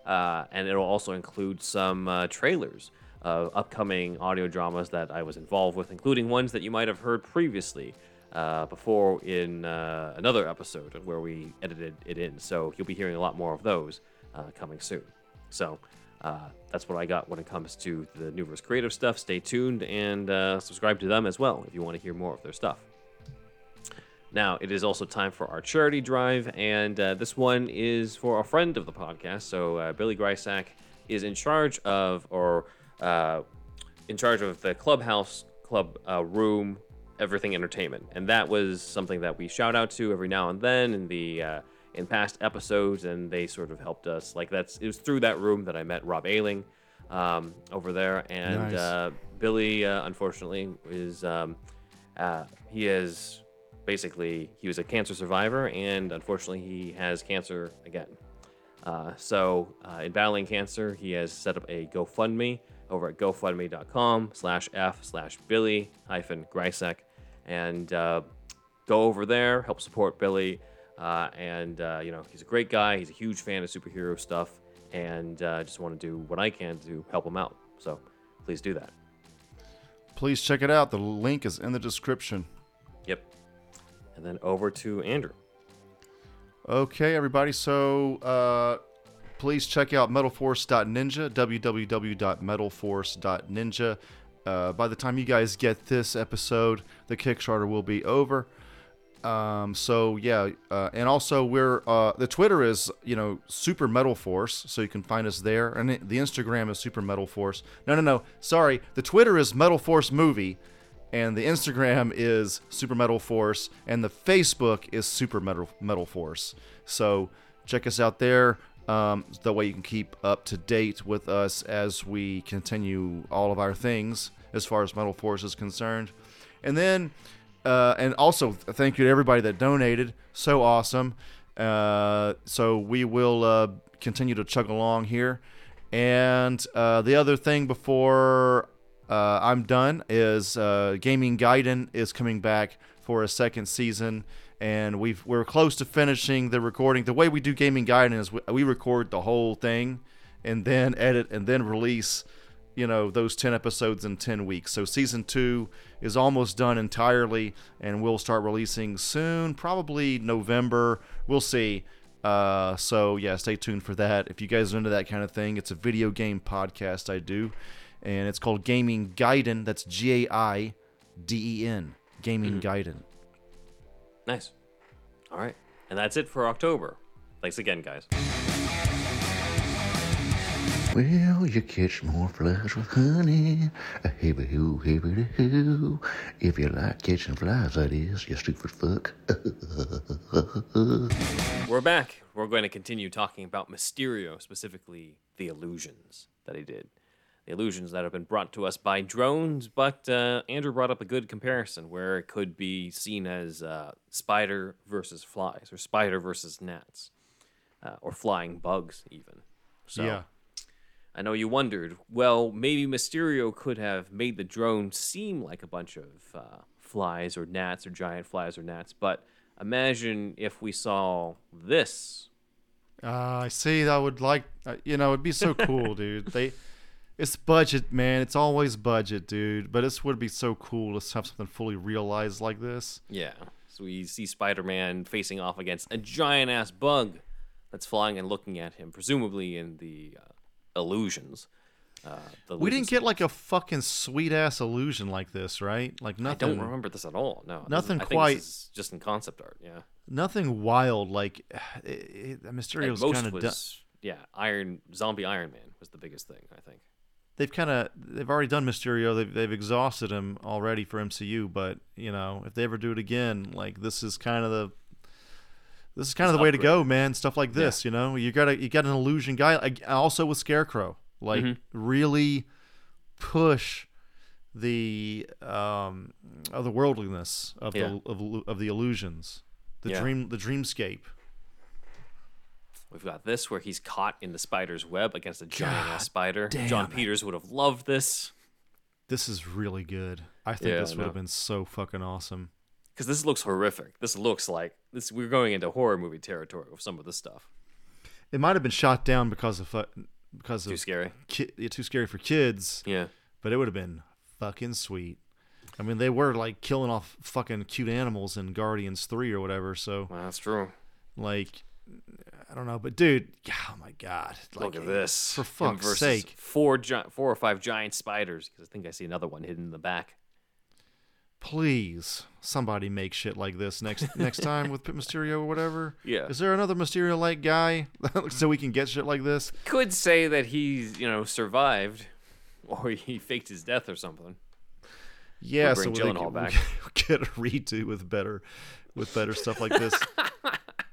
uh, and it'll also include some uh, trailers of upcoming audio dramas that I was involved with, including ones that you might have heard previously uh, before in uh, another episode where we edited it in. So you'll be hearing a lot more of those uh, coming soon. So uh, that's what I got when it comes to the Newverse creative stuff. Stay tuned and subscribe to them as well if you want to hear more of their stuff. Now, it is also time for our charity drive, and uh, this one is for a friend of the podcast. So, uh, Billy Grysack is in charge of, or uh, in charge of the clubhouse club uh, room, everything entertainment, and that was something that we shout out to every now and then in the uh, in past episodes, and they sort of helped us. Like that's it was through that room that I met Rob Ailing um, over there, and Nice. uh, Billy, uh, unfortunately, is um, uh, he is basically he was a cancer survivor and unfortunately he has cancer again. Uh, so uh, in battling cancer he has set up a gofundme over at gofundme.com slash f slash billy hyphen grisek and uh, go over there help support billy. Uh, and uh, you know he's a great guy. He's a huge fan of superhero stuff. And uh, just want to do what i can to help him out. So please do that. Please check it out. The link is in the description. And then over to andrew Okay, everybody. So uh, please check out metalforce.ninja, www.metalforce.ninja. Uh, by the time you guys get this episode, the Kickstarter will be over. Um, so yeah, uh, and also we're uh, the Twitter is you know Super Metal Force, so you can find us there, and the Instagram is Super Metal Force. No, no, no, sorry, the Twitter is Metal Force Movie, and the Instagram is Super Metal Force, and the Facebook is Super Metal Metal Force. So check us out there. Um, that way you can keep up to date with us as we continue all of our things as far as Metal Force is concerned. And then, uh, and also thank you to everybody that donated. So awesome. Uh, so we will uh, continue to chug along here. And uh, the other thing before uh, I'm done is uh, Gaming Gaiden is coming back for a second season, and we've we're close to finishing the recording. The way we do Gaming Gaiden is we, we record the whole thing, and then edit and then release, you know, those ten episodes in ten weeks. So season two is almost done entirely, and we'll start releasing soon, probably November. We'll see. Uh, so yeah, stay tuned for that. If you guys are into that kind of thing, it's a video game podcast I do, and it's called Gaming Gaiden. That's G A I D E N. Gaming mm-hmm. Gaiden. Nice. All right. And that's it for October. Thanks again, guys. Well, you catch more flies with honey. A hebby hoo, hebby hoo. If you like catching flies, that is, you stupid fuck. We're back. We're going to continue talking about Mysterio, specifically the illusions that he did. The illusions that have been brought to us by drones, but uh, Andrew brought up a good comparison where it could be seen as uh, spider versus flies, or spider versus gnats, uh, or flying bugs, even. So, Yeah. I know you wondered, well, maybe Mysterio could have made the drone seem like a bunch of uh, flies or gnats or giant flies or gnats, but imagine if we saw this. Uh, I see. I would like, uh, you know, it'd be so cool, dude. They, it's budget, man. It's always budget, dude. But this would be so cool to have something fully realized like this. Yeah. So we see Spider Man facing off against a giant ass bug that's flying and looking at him, presumably in the uh, illusions. Uh, the We didn't get like a fucking sweet ass illusion like this, right? Like nothing. I don't remember this at all. No, Nothing is, I think quite- just in concept art. Yeah, Nothing wild. Like it, it, At Mysterio's kind of done. yeah. Iron Zombie Iron Man was the biggest thing. I think. They've kind of they've already done Mysterio. They've they've exhausted him already for MCU. But you know, if they ever do it again, like this is kind of the this is kind of the way to go, man. Stuff like this, you know, you got to you got an illusion guy. Like, also with Scarecrow, like Mm-hmm. really push the um of the worldliness of Yeah. the of, of the illusions, the Yeah. dream the dreamscape. We've got this where he's caught in the spider's web against a giant ass spider. damn Jon. Peters would have loved this This is really good. I think Yeah, this would have been so fucking awesome. because this looks horrific. This looks like this. We're going into horror movie territory with some of this stuff. It might have been shot down because of because Too of scary. ki- yeah, too scary for kids, Yeah. but it would have been fucking sweet. I mean, they were like killing off fucking cute animals in Guardians 3 or whatever, so Well, that's true. like I don't know, but dude, oh my god. Look like, at this. For fuck's sake. Four, gi- four or five giant spiders. Because I think I see another one hidden in the back. Please, somebody make shit like this next next time with Pit Mysterio or whatever. Yeah. Is there another Mysterio like guy so we can get shit like this? Could say that he's you know survived, or he faked his death or something. Yeah, bring so we can, back. we get a redo with better, with better stuff like this.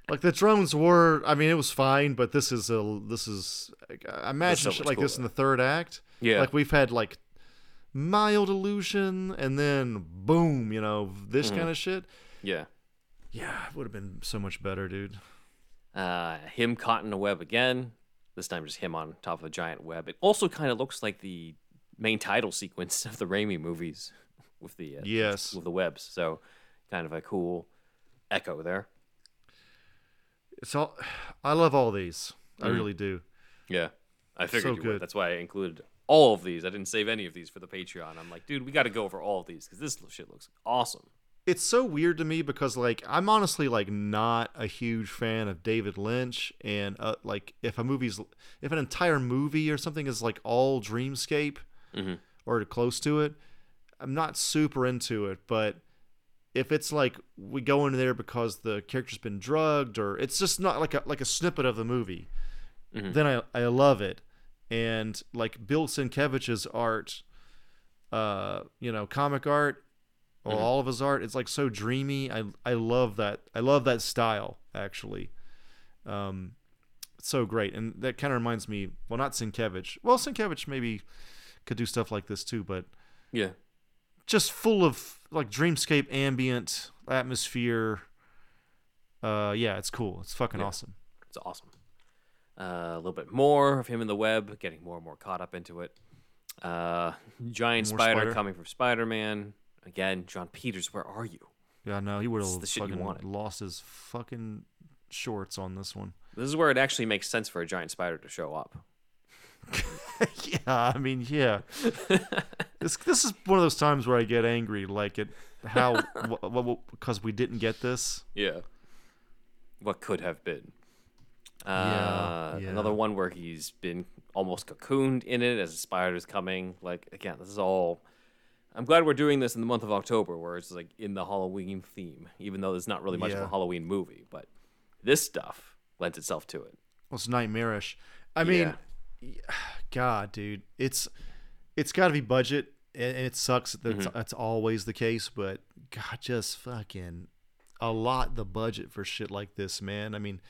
Like the drones were, I mean, it was fine, but this is a this is. I imagine so shit like this in the third act. Yeah. like we've had like mild illusion, and then boom, you know, this Mm-hmm. kind of shit. Yeah. Yeah, it would have been so much better, dude. Uh, him caught in a web again. This time, just him on top of a giant web. It also kind of looks like the main title sequence of the Raimi movies with the uh, Yes. with the webs. So, kind of a cool echo there. It's all. I love all these. I Mm-hmm. really do. Yeah, I figured So you good. would. That's why I included all of these. I didn't save any of these for the Patreon. I'm like, dude, we got to go over all of these because this shit looks awesome. it's so weird to me because like I'm honestly like not a huge fan of David Lynch and uh, like if a movie's if an entire movie or something is like all dreamscape or close to it, I'm not super into it. But if it's like we go into there because the character's been drugged or it's just not like a like a snippet of the movie, then I I love it. And like Bill Sienkiewicz's art, uh, you know, comic art or all of his art. It's like so dreamy. I I love that. I love that style actually. Um, so great, and that kind of reminds me. Well, not Sienkiewicz. Well, Sienkiewicz maybe could do stuff like this too, but Yeah, just full of like dreamscape ambient atmosphere. Uh, yeah, it's cool. It's fucking Yeah. awesome. it's awesome. Uh, a little bit more of him in the web, getting more and more caught up into it. Uh, giant spider spider. coming from Spider-Man again. Jon Peters, where are you? Yeah, no, he would have the shit you fucking lost his fucking shorts on this one. This is where it actually makes sense for a giant spider to show up. yeah, I mean, yeah. this this is one of those times where I get angry, like it how because we didn't get this. Yeah. What could have been. Uh, Yeah, yeah. Another one where he's been almost cocooned in it as the spider's coming. Like, again, this is all. I'm glad we're doing this in the month of October where it's like in the Halloween theme, even though there's not really much of a Halloween movie. But this stuff lends itself to it. Well, it's nightmarish. I mean, God, dude, it's it's got to be budget, and, it sucks that that's, that's always the case. But God, just fucking a lot the budget for shit like this, man. I mean,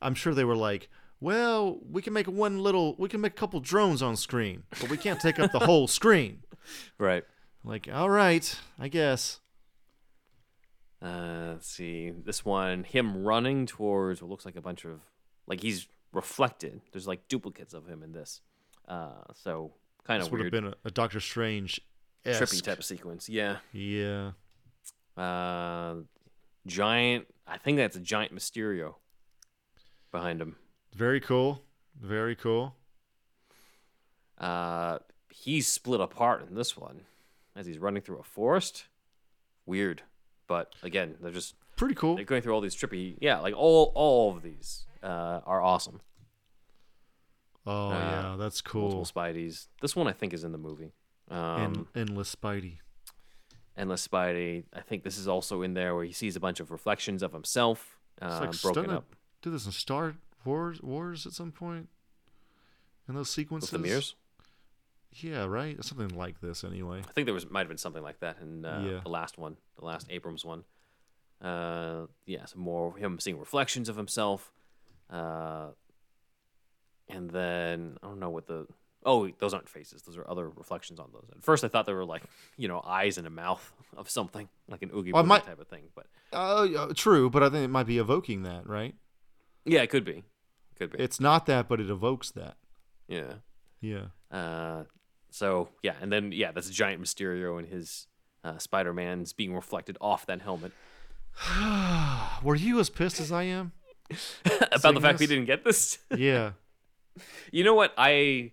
I'm sure they were like, well, we can make one little, we can make a couple drones on screen, but we can't take up the whole screen. Right. Like, all right, I guess. Uh, let's see. This one, him running towards what looks like a bunch of, like he's reflected. There's like duplicates of him in this. Uh, so kind This of would have been a, a Doctor Strange trippy type of sequence. Yeah. Yeah. Uh, giant. I think that's a giant Mysterio behind him. Very cool. Very cool. Uh, he's split apart in this one as he's running through a forest. Weird, but again, they're just Pretty cool. they're going through all these trippy. Yeah, like all all of these uh, are awesome. Oh Uh, yeah, that's cool. Multiple Spideys. This one I think is in the movie. Um, and endless Spidey. Endless Spidey. I think this is also in there where he sees a bunch of reflections of himself uh, like broken up Do this in Star Wars Wars at some point. In those with sequences. the mirrors. Yeah, right. Something like this, anyway. I think there was might have been something like that in uh, Yeah. the last one, the last Abrams one. Uh, yeah, some more of him seeing reflections of himself, uh, and then I don't know what the oh those aren't faces; those are other reflections on those. At first, I thought they were like you know eyes and a mouth of something, like an oogie Well, boogie might- type of thing. But Uh, true, but I think it might be evoking that, right? yeah, it could be, could be. It's not that, but it evokes that. yeah. Yeah. Uh, so yeah, and then yeah, that's giant Mysterio and his uh, Spider Man's being reflected off that helmet. Were you as pissed as I am? About the fact we didn't get this. Yeah. You know what? I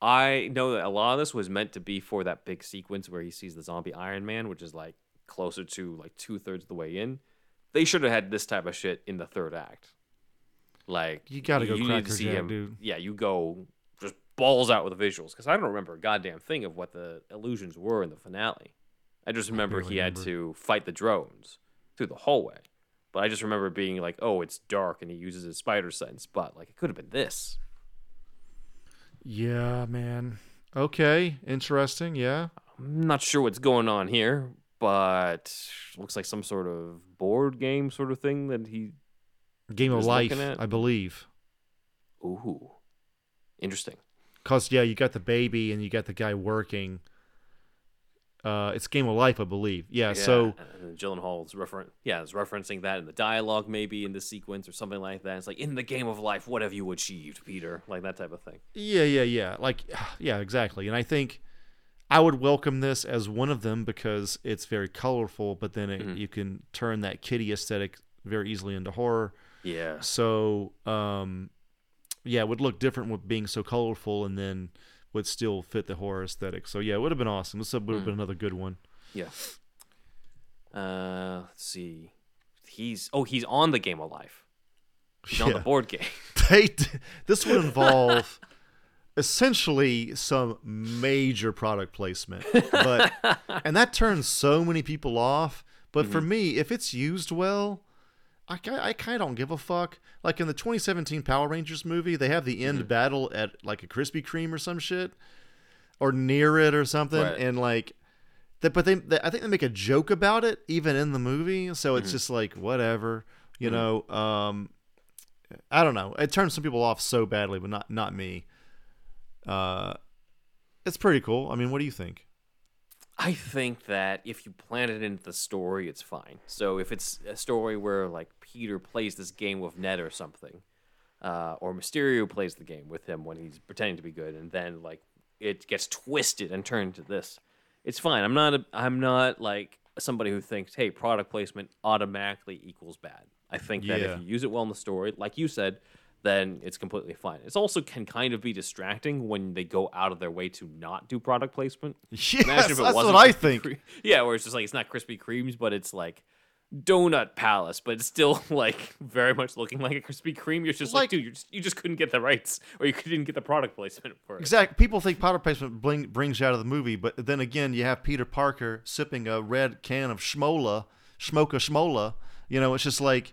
I know that a lot of this was meant to be for that big sequence where he sees the zombie Iron Man, which is like closer to like two thirds of the way in. They should have had this type of shit in the third act. Like You gotta go need Cracker Jack, dude. Yeah, you go just balls out with the visuals because I don't remember a goddamn thing of what the illusions were in the finale. I just remember barely he had remember. to fight the drones through the hallway. But I just remember being like, "Oh, it's dark," and he uses his spider sense. But like, it could have been this. Yeah, man. Okay. Interesting. Yeah. I'm not sure what's going on here, but looks like some sort of board game sort of thing that he. Game of Life, I believe. Ooh, interesting. Cause yeah, you got the baby and you got the guy working. Uh, it's Game of Life, I believe. Yeah. So and Gyllenhaal's reference, yeah, is referencing that in the dialogue, maybe in this sequence or something like that. It's like in the game of life, what have you achieved, Peter? Like that type of thing. Yeah, yeah, yeah. Like, yeah, exactly. And I think I would welcome this as one of them because it's very colorful, but then it, Mm-hmm. you can turn that kitty aesthetic very easily into horror. Yeah, So, um, yeah, it would look different with being so colorful and then would still fit the horror aesthetic. So, yeah, it would have been awesome. This would have Mm. been another good one. yeah. Uh, let's see. He's oh, he's on the game of life. He's on the board game. They, this would involve essentially some major product placement but and that turns so many people off but for me if it's used well I, I kind of don't give a fuck like in the 2017 power rangers movie they have the end battle at like a krispy kreme or some shit or near it or something Right. and like that but they, they i think they make a joke about it even in the movie so it's just like whatever you know um I don't know. It turns some people off so badly, but not not me. Uh, it's pretty cool. I mean, what do you think? I think that if you plant it into the story, it's fine. So if it's a story where like Peter plays this game with Ned or something, uh, or Mysterio plays the game with him when he's pretending to be good, and then like it gets twisted and turned to this, it's fine. I'm not a, I'm not like somebody who thinks hey product placement automatically equals bad. I think that Yeah. if you use it well in the story, like you said, then it's completely fine. It also can kind of be distracting when they go out of their way to not do product placement. Yes, Imagine if it that's what I think. Yeah, where it's just like it's not Krispy Kremes, but it's like Donut Palace, but it's still like very much looking like a Krispy Kreme. You're just like, Like- dude, you just, you just couldn't get the rights, or you didn't get the product placement for it. Exactly. People think product placement bring, brings you out of the movie, but then again, you have Peter Parker sipping a red can of Schmola, Schmoka Schmola. You know, it's just like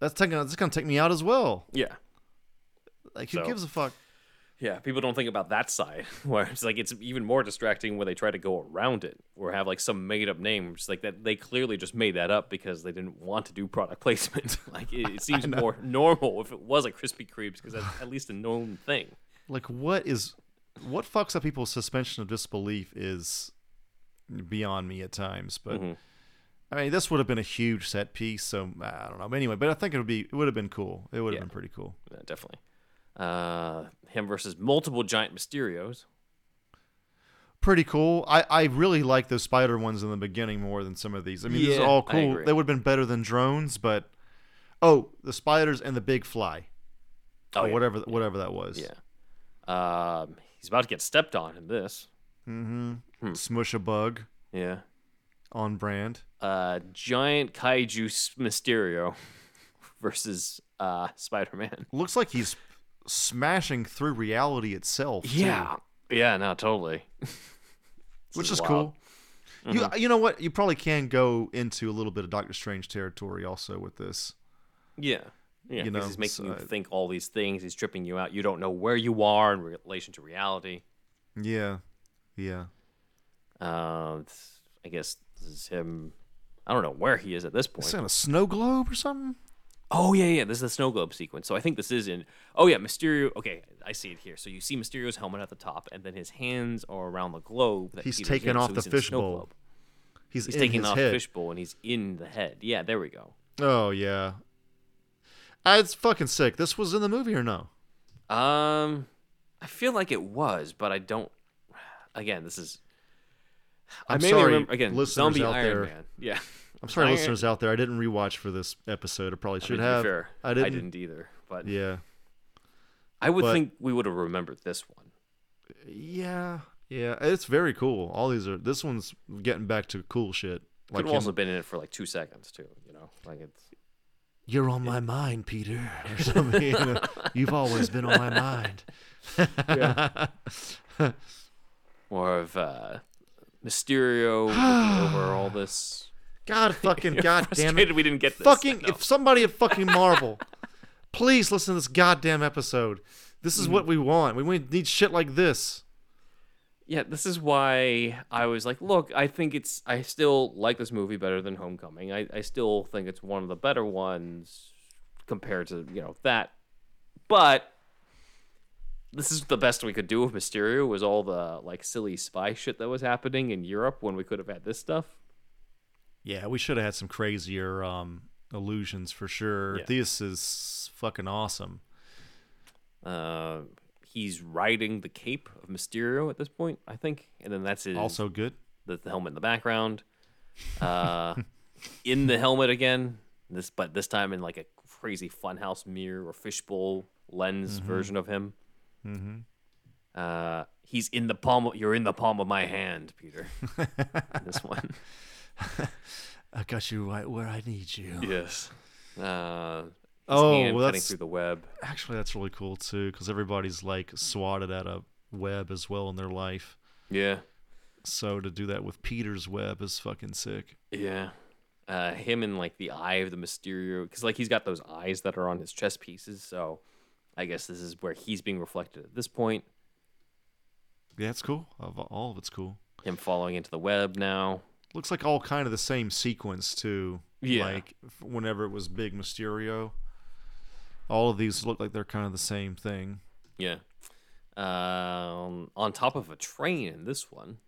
that's taking that's gonna take me out as well. Yeah. Like, who So- gives a fuck? Yeah, people don't think about that side. Where it's like it's even more distracting when they try to go around it or have like some made up name. Just like that, they clearly just made that up because they didn't want to do product placement. like it, it seems more normal if it was a Krispy Kremes because that's at least a known thing. Like, what is what fucks up people's suspension of disbelief is beyond me at times. But Mm-hmm. I mean, this would have been a huge set piece. So I don't know. But anyway, but I think it would be it would have been cool. It would have Yeah. been pretty cool. Yeah, definitely. Uh, him versus multiple giant Mysterios. Pretty cool. I, I really like those spider ones in the beginning more than some of these. I mean, these are all cool. They would have been better than drones, but oh, the spiders and the big fly, Oh, or yeah. whatever whatever that was. Yeah. Um, he's about to get stepped on in this. Mm-hmm. Smush a bug Yeah. on brand. Uh, giant kaiju Mysterio versus uh Spider-Man. Looks like he's smashing through reality itself. too, Yeah. Yeah. No. Totally. which is is cool. You you know what? You probably can go into a little bit of Doctor Strange territory also with this. Yeah. Yeah. You know, he's making you think all these things. He's tripping you out. You don't know where you are in relation to reality. Yeah, yeah. Uh, I guess this is him. I don't know where he is at this point. Is that a snow globe or something? Oh yeah, yeah. This is the snow globe sequence. So I think this is in. Oh yeah, Mysterio. Okay, I see it here. So you see Mysterio's helmet at the top, and then his hands are around the globe. That He's Peter's taken in, off so the he's in snow fishbowl. He's, He's taking off the fishbowl, and he's in the head. Yeah, there we go. Oh yeah. Uh, it's fucking sick. This was in the movie or no? Um, I feel like it was, but I don't. Again, this is. I I'm mainly sorry, remember again. listeners Zombie out Iron there. Man. Yeah. I'm sorry, Iron- listeners out there. I didn't rewatch for this episode. I probably I should mean, have. fair, I didn't. either, but Yeah. I would but- think we would have remembered this one. Yeah. Yeah. It's very cool. All these are. This one's getting back to cool shit. Could Like have also been in it for like two seconds too. You know, like it's. You're on my mind, Peter, or something. you know, You've always been on my mind. yeah. more of uh, Mysterio over all this. God fucking god damn it. we didn't get this. Fucking No. if somebody at fucking Marvel, please listen to this goddamn episode. This is what Mm. we want. We need shit like this. Yeah, this is why I was like, look, I think it's. I still like this movie better than Homecoming. I, I still think it's one of the better ones compared to you know that. But this is the best we could do with Mysterio. Was all the like silly spy shit that was happening in Europe when we could have had this stuff. Yeah, we should have had some crazier um, illusions for sure. Yeah. This is fucking awesome. Uh, he's riding the cape of Mysterio at this point, I think, and then that's his Also good. the, the helmet in the background. Uh, in the helmet again. This, but this time in like a crazy funhouse mirror or fishbowl lens version of him. Mm-hmm. Uh, he's in the palm. Of, you're in the palm of my hand, Peter. this one. I got you right where I need you. Yes. Uh, Oh, well, cutting that's- through the web. Actually, that's really cool too, because everybody's like swatted at a web as well in their life. Yeah. So to do that with Peter's web is fucking sick. Yeah. Uh, him in like the eye of the Mysterio, because like he's got those eyes that are on his chest pieces. So I guess this is where he's being reflected at this point. Yeah, it's cool. Of- All of it's cool. Him falling into the web now. Looks like all kind of the same sequence too. Yeah. Like whenever it was Big Mysterio, all of these look like they're kind of the same thing. Yeah. Um, on top of a train in this one.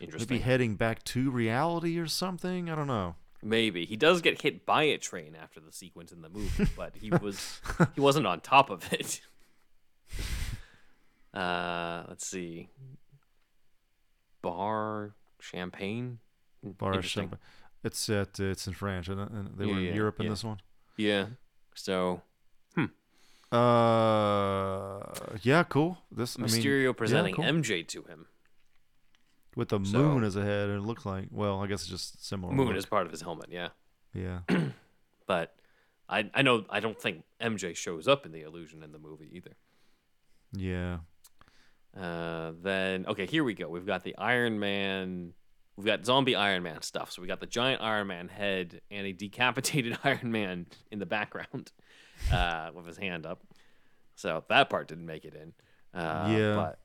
Interesting. Maybe heading back to reality or something. I don't know. Maybe he does get hit by a train after the sequence in the movie, but he was he wasn't on top of it. Uh, let's see. Bar champagne. Bar Interesting. It's at it's in France, isn't? And they Yeah, were in yeah, Europe in this one. Yeah. So Uh, yeah, cool. This I mean, Mysterio presenting cool. MJ to him. with the so- moon as a head. It looked like well, I guess it's just similar. Moon look. is part of his helmet, yeah. yeah. But I I know I don't think MJ shows up in the illusion in the movie either. Yeah. Uh, then okay, here we go. We've got the Iron Man. We've got zombie Iron Man stuff. So we got the giant Iron Man head and a decapitated Iron Man in the background, uh, with his hand up. So that part didn't make it in. Uh, Yeah. But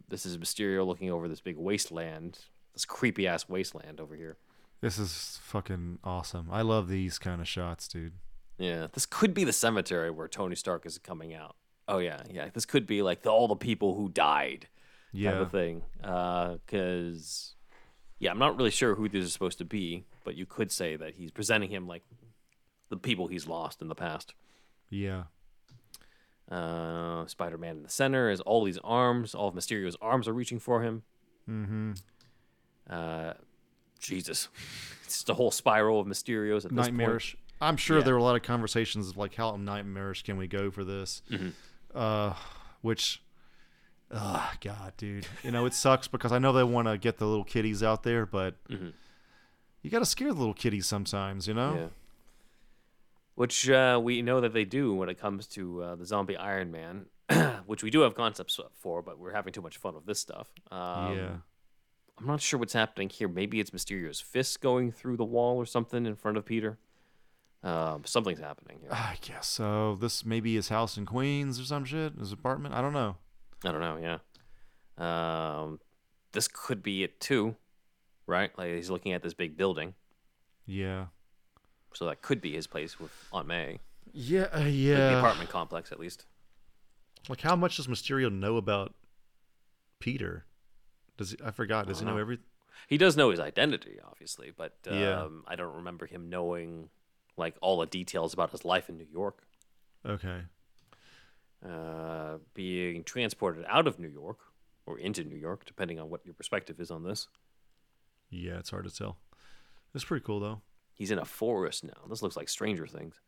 this is Mysterio looking over this big wasteland, this creepy ass wasteland over here. This is fucking awesome. I love these kind of shots, dude. Yeah, this could be the cemetery where Tony Stark is coming out. Oh yeah, yeah. This could be like the, all the people who died type Yeah. of thing. Because yeah, I'm not really sure who these are supposed to be, but you could say that he's presenting him like the people he's lost in the past. Yeah. Uh, Spider-Man in the center is all these arms. All of Mysterio's arms are reaching for him. Mm-hmm. Uh, Jesus, it's just a whole spiral of Mysterios at this point. Nightmarish. I'm sure Yeah. there were a lot of conversations of like how nightmarish can we go for this, Mhm. uh, which, oh god, dude, you know it sucks because I know they want to get the little kitties out there, but Mhm. you got to scare the little kitties sometimes, you know. Yeah. Which uh, we know that they do when it comes to uh, the zombie Iron Man, which we do have concepts for, but we're having too much fun with this stuff. Um, yeah. I'm not sure what's happening here. Maybe it's Mysterio's fist going through the wall or something in front of Peter. Um, something's happening here. I guess so. This may be his house in Queens or some shit. His apartment. I don't know. I don't know. Yeah. Um, this could be it too, right? Like he's looking at this big building, Yeah. so that could be his place with Aunt May. Yeah. Uh, Like the apartment complex, at least. Like, how much does Mysterio know about Peter? Does he, I forgot? Does he know know. everything? He does know his identity, obviously, but um, Yeah. I don't remember him knowing like all the details about his life in New York. Okay. Uh, being transported out of New York or into New York, depending on what your perspective is on this. Yeah, it's hard to tell. It's pretty cool though. He's in a forest now. This looks like Stranger Things.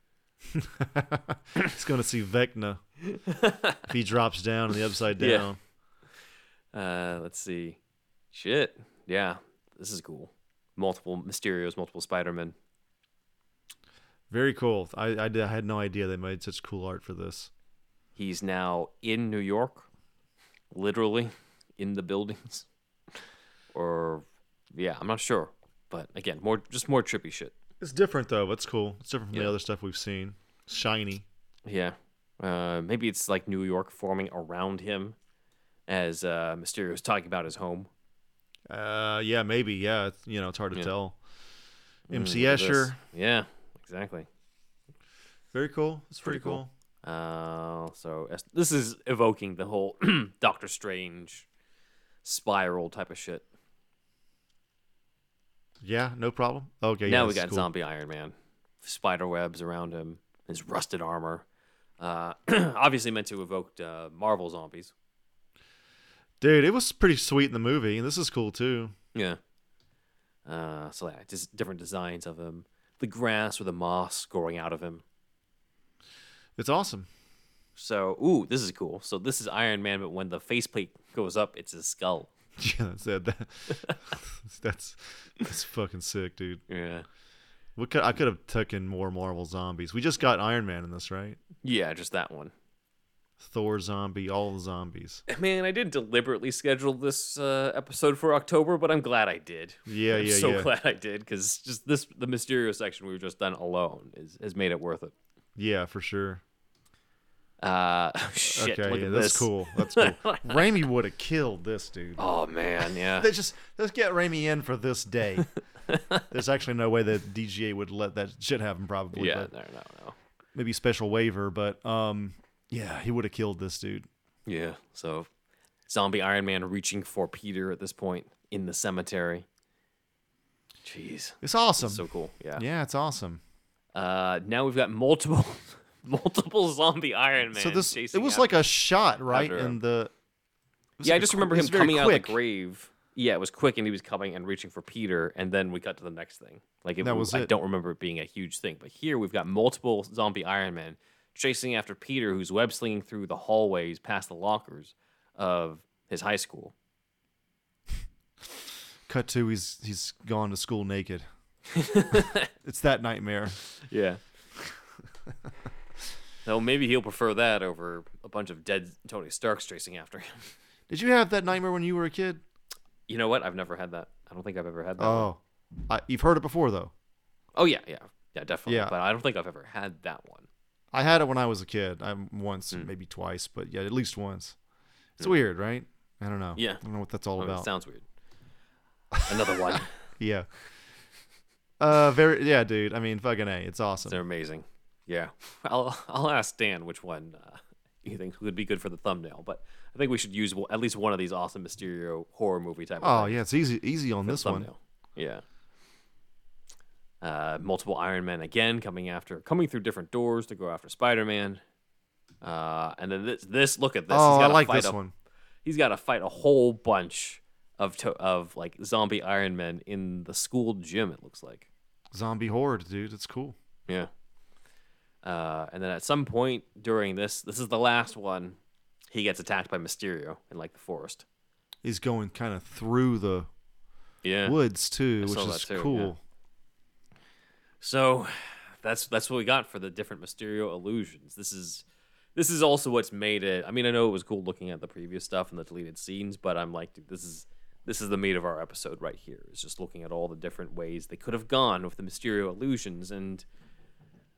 He's gonna see Vecna if he drops down in the upside Yeah. down. Uh, let's see. Shit. Yeah, this is cool. Multiple Mysterios, multiple Spider-Men. Very cool. I, I, I had no idea they made such cool art for this. He's now in New York, literally in the buildings. Or, yeah, I'm not sure. But again, more just more trippy shit. It's different though. It's cool. It's different from Yeah. the other stuff we've seen. Shiny. Yeah. Uh, maybe it's like New York forming around him as uh, Mysterio's talking about his home. Uh, yeah, maybe. Yeah, it's, you know, it's hard to Yeah. tell. MC Mm, this. Escher. Yeah, exactly. Very cool. It's Pretty pretty, cool. cool. Uh, so this is evoking the whole Doctor Strange spiral type of shit. Yeah, no problem. Okay, yeah, now we got cool. zombie Iron Man, spider webs around him, his rusted armor. Uh, obviously meant to evoke uh, Marvel zombies. Dude, it was pretty sweet in the movie, and this is cool too. Yeah. Uh, so yeah, just different designs of him. The grass or the moss growing out of him. It's awesome. So, ooh, this is cool. So this is Iron Man, but when the faceplate goes up, it's his skull. Yeah, that's. That, that's that's fucking sick, dude. Yeah. We could, I could have taken more Marvel zombies. We just got Iron Man in this, right? Yeah, just that one. Thor zombie, all the zombies. Man, I didn't deliberately schedule this uh, episode for October, but I'm glad I did. Yeah, I'm yeah, so yeah. glad I did because just this the Mysterio section we've just done alone is, has made it worth it. Yeah, for sure. Uh, shit, okay, look yeah, at that's this. cool. That's cool. Raimi would have killed this dude. Oh man, yeah. They just let's get Raimi in for this day. There's actually no way that DGA would let that shit happen. Probably, yeah, no, no, no. maybe special waiver. But um, yeah, he would have killed this dude. Yeah. So, zombie Iron Man reaching for Peter at this point in the cemetery. Jeez, It's awesome. so cool. Yeah. yeah, it's awesome. Uh, now we've got multiple, multiple zombie Iron Man. so this it was after- like a shot, right? In the yeah, I like a just qu- remember him coming out of the grave. Yeah, it was quick, and he was coming and reaching for Peter, and then we cut to the next thing. Like it, That was I it. don't remember it being a huge thing, but here we've got multiple zombie Iron Man chasing after Peter, who's web slinging through the hallways past the lockers of his high school. Cut to he's he's gone to school naked. it's that nightmare. Yeah. So maybe he'll prefer that over a bunch of dead Tony Starks chasing after him. Did you have that nightmare when you were a kid? You know what? I've never had that. I don't think I've ever had that. Oh, I, you've heard it before though. Oh yeah, yeah, yeah, definitely. Yeah. But I don't think I've ever had that one. I had it when I was a kid. I once, Hmm. maybe twice, but yeah, at least once. It's weird, right? I don't know. Yeah. I don't know what that's all about. sounds weird. Another one. yeah. Uh, very yeah, dude. I mean, fucking a, it's awesome. They're amazing. Yeah. I'll I'll ask Dan which one uh, you think would be good for the thumbnail, but I think we should use at least one of these awesome Mysterio horror movie type. Oh yeah, it's easy easy on this one. thumbnail. Yeah. Uh, multiple Iron Men again coming after coming through different doors to go after Spider Man. Uh, and then this, this look at this. Oh, He's I like fight this a- one. He's got to fight a whole bunch of to- of like zombie Iron Men in the school gym. It looks like. Zombie horde, dude. It's cool. Yeah. Uh, and then at some point during this, this is the last one, he gets attacked by Mysterio in like the forest. He's going kind of through the Yeah. woods too, I which is too, cool. So that's that's what we got for the different Mysterio illusions. This is this is also what's made it. I mean, I know it was cool looking at the previous stuff and the deleted scenes, but I'm like, dude, this is this is the meat of our episode right here. Is just looking at all the different ways they could have gone with the Mysterio illusions, and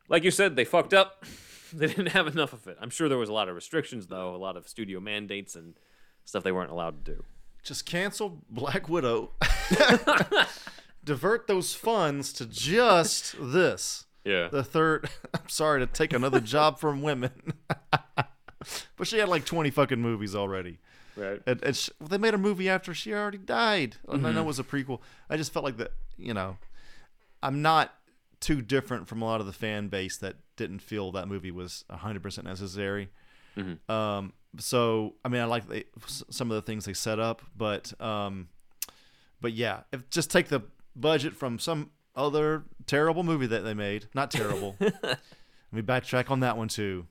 like you said, they fucked up. they didn't have enough of it. I'm sure there was a lot of restrictions though, a lot of studio mandates and stuff they weren't allowed to do. Just cancel Black Widow. Divert those funds to just this. Yeah. The third. I'm sorry to take another job from women, but she had like 20 fucking movies already. right. And, and sh they made a movie after she already died. And Mm-hmm. I know it was a prequel. I just felt like that, you know, I'm not too different from a lot of the fan base that didn't feel that movie was 100% necessary. Mm-hmm. Um, so, I mean, I like they, s- some of the things they set up, but, um, but yeah, if just take the budget from some other terrible movie that they made. Not terrible. Let me backtrack on that one too.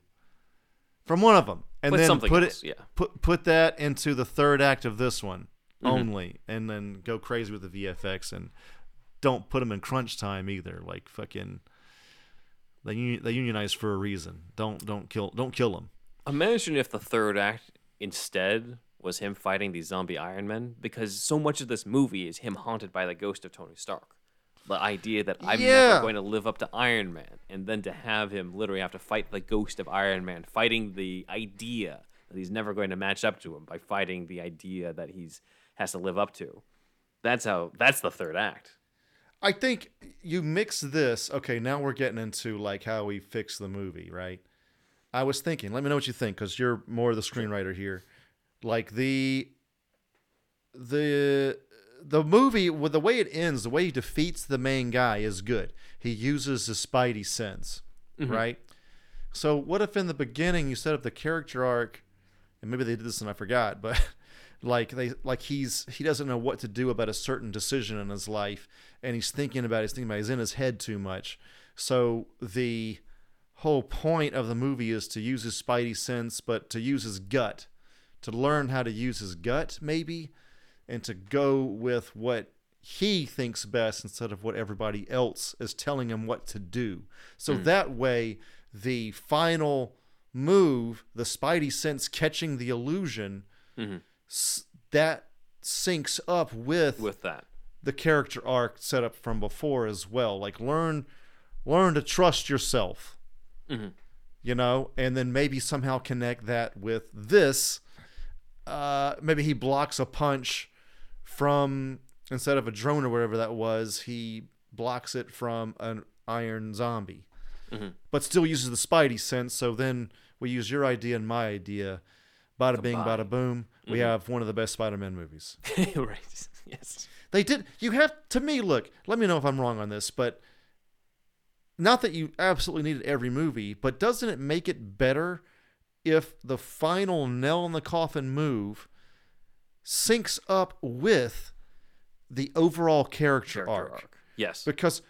From one of them, and Put then put else, it, yeah. put put that into the third act of this one Mm-hmm. only, and then go crazy with the VFX and don't put them in crunch time either. Like fucking, they uni- they unionize for a reason. Don't don't kill don't kill them. Imagine if the third act instead was him fighting these zombie Iron Men, because so much of this movie is him haunted by the ghost of Tony Stark. The idea that I'm Yeah. never going to live up to Iron Man, and then to have him literally have to fight the ghost of Iron Man, fighting the idea that he's never going to match up to him by fighting the idea that he's has to live up to. That's how. That's the third act. I think you mix this. Okay, now we're getting into like how we fix the movie, right? I was thinking. Let me know what you think, because you're more the screenwriter here. Like the the the movie with the way it ends, the way he defeats the main guy is good. He uses his spidey sense, mm-hmm. right? So what if in the beginning you set up the character arc, and maybe they did this and I forgot, but like they like he's he doesn't know what to do about a certain decision in his life, and he's thinking about it, he's thinking about it, he's in his head too much. So the whole point of the movie is to use his spidey sense, but to use his gut, to learn how to use his gut maybe, and to go with what he thinks best instead of what everybody else is telling him what to do. So hmm. that way, the final move, the spidey sense catching the illusion, mm-hmm. S- that syncs up with, With that, the character arc set up from before as well. Like learn, learn to trust yourself. You know, and then maybe somehow connect that with this. Uh, maybe he blocks a punch from instead of a drone or whatever that was, he blocks it from an iron zombie, but still uses the spidey sense. So then we use your idea and my idea. Bada bing, bada boom. We mm-hmm. have one of the best Spider-Man movies. right? Yes. They did. You have to me. Look, let me know if I'm wrong on this, but not that you absolutely needed every movie, but doesn't it make it better if the final nail in the coffin move syncs up with the overall character, Character arc? arc. Yes. Because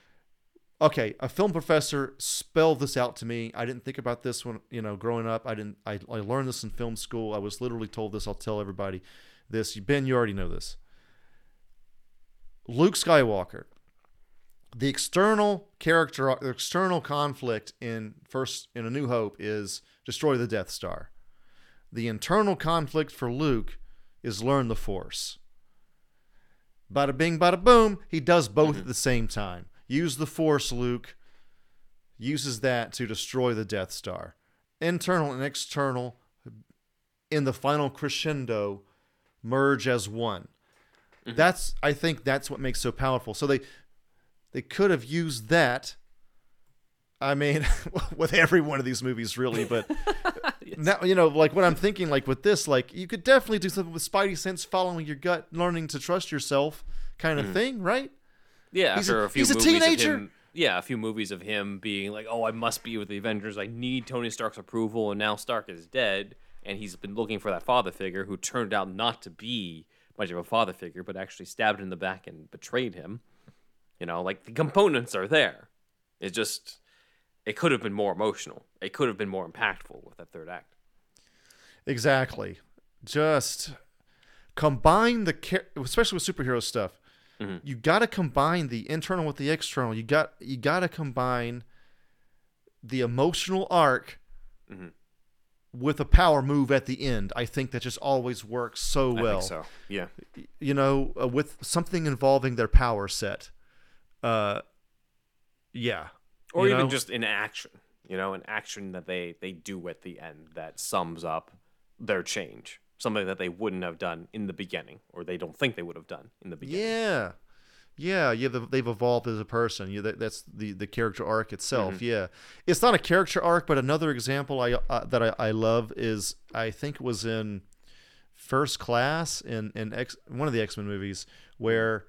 okay, a film professor spelled this out to me. I didn't think about this when you know growing up. I didn't. I, I learned this in film school. I was literally told this. I'll tell everybody this. Ben, you already know this. Luke Skywalker. The external character, the external conflict in first in A New Hope is destroy the Death Star. The internal conflict for Luke is learn the Force. Bada bing, bada boom. He does both mm-hmm. at the same time. Use the Force, Luke. Uses that to destroy the Death Star. Internal and external in the final crescendo merge as one. Mm-hmm. That's I think that's what makes so powerful. So they they could have used that. I mean, with every one of these movies, really, but now you know, like what I'm thinking, like with this, like you could definitely do something with Spidey sense, following your gut, learning to trust yourself, kind of mm. thing, right? Yeah, He's a- after a, few he's a movies teenager. of him. Yeah, a few movies of him being like, "Oh, I must be with the Avengers. I need Tony Stark's approval." And now Stark is dead, and he's been looking for that father figure who turned out not to be much of a father figure, but actually stabbed him in the back and betrayed him. You know, like the components are there. It just, it could have been more emotional. It could have been more impactful with that third act. Exactly. Just combine the char- especially with superhero stuff. You got to combine the internal with the external. You got you got to combine the emotional arc with a power move at the end. I think that just always works so I well. think so. Yeah. You know, uh, with something involving their power set. Uh, yeah. or You even know? just in action you know an action that they they do at the end that sums up their change something that they wouldn't have done in the beginning or they don't think they would have done in the beginning Yeah, yeah, yeah. they've- evolved as a person. Yeah, that, that's the the character arc itself. Mm-hmm. Yeah, it's not a character arc, but another example I uh, that I, I love is I think it was in First Class in in X one of the X Men movies where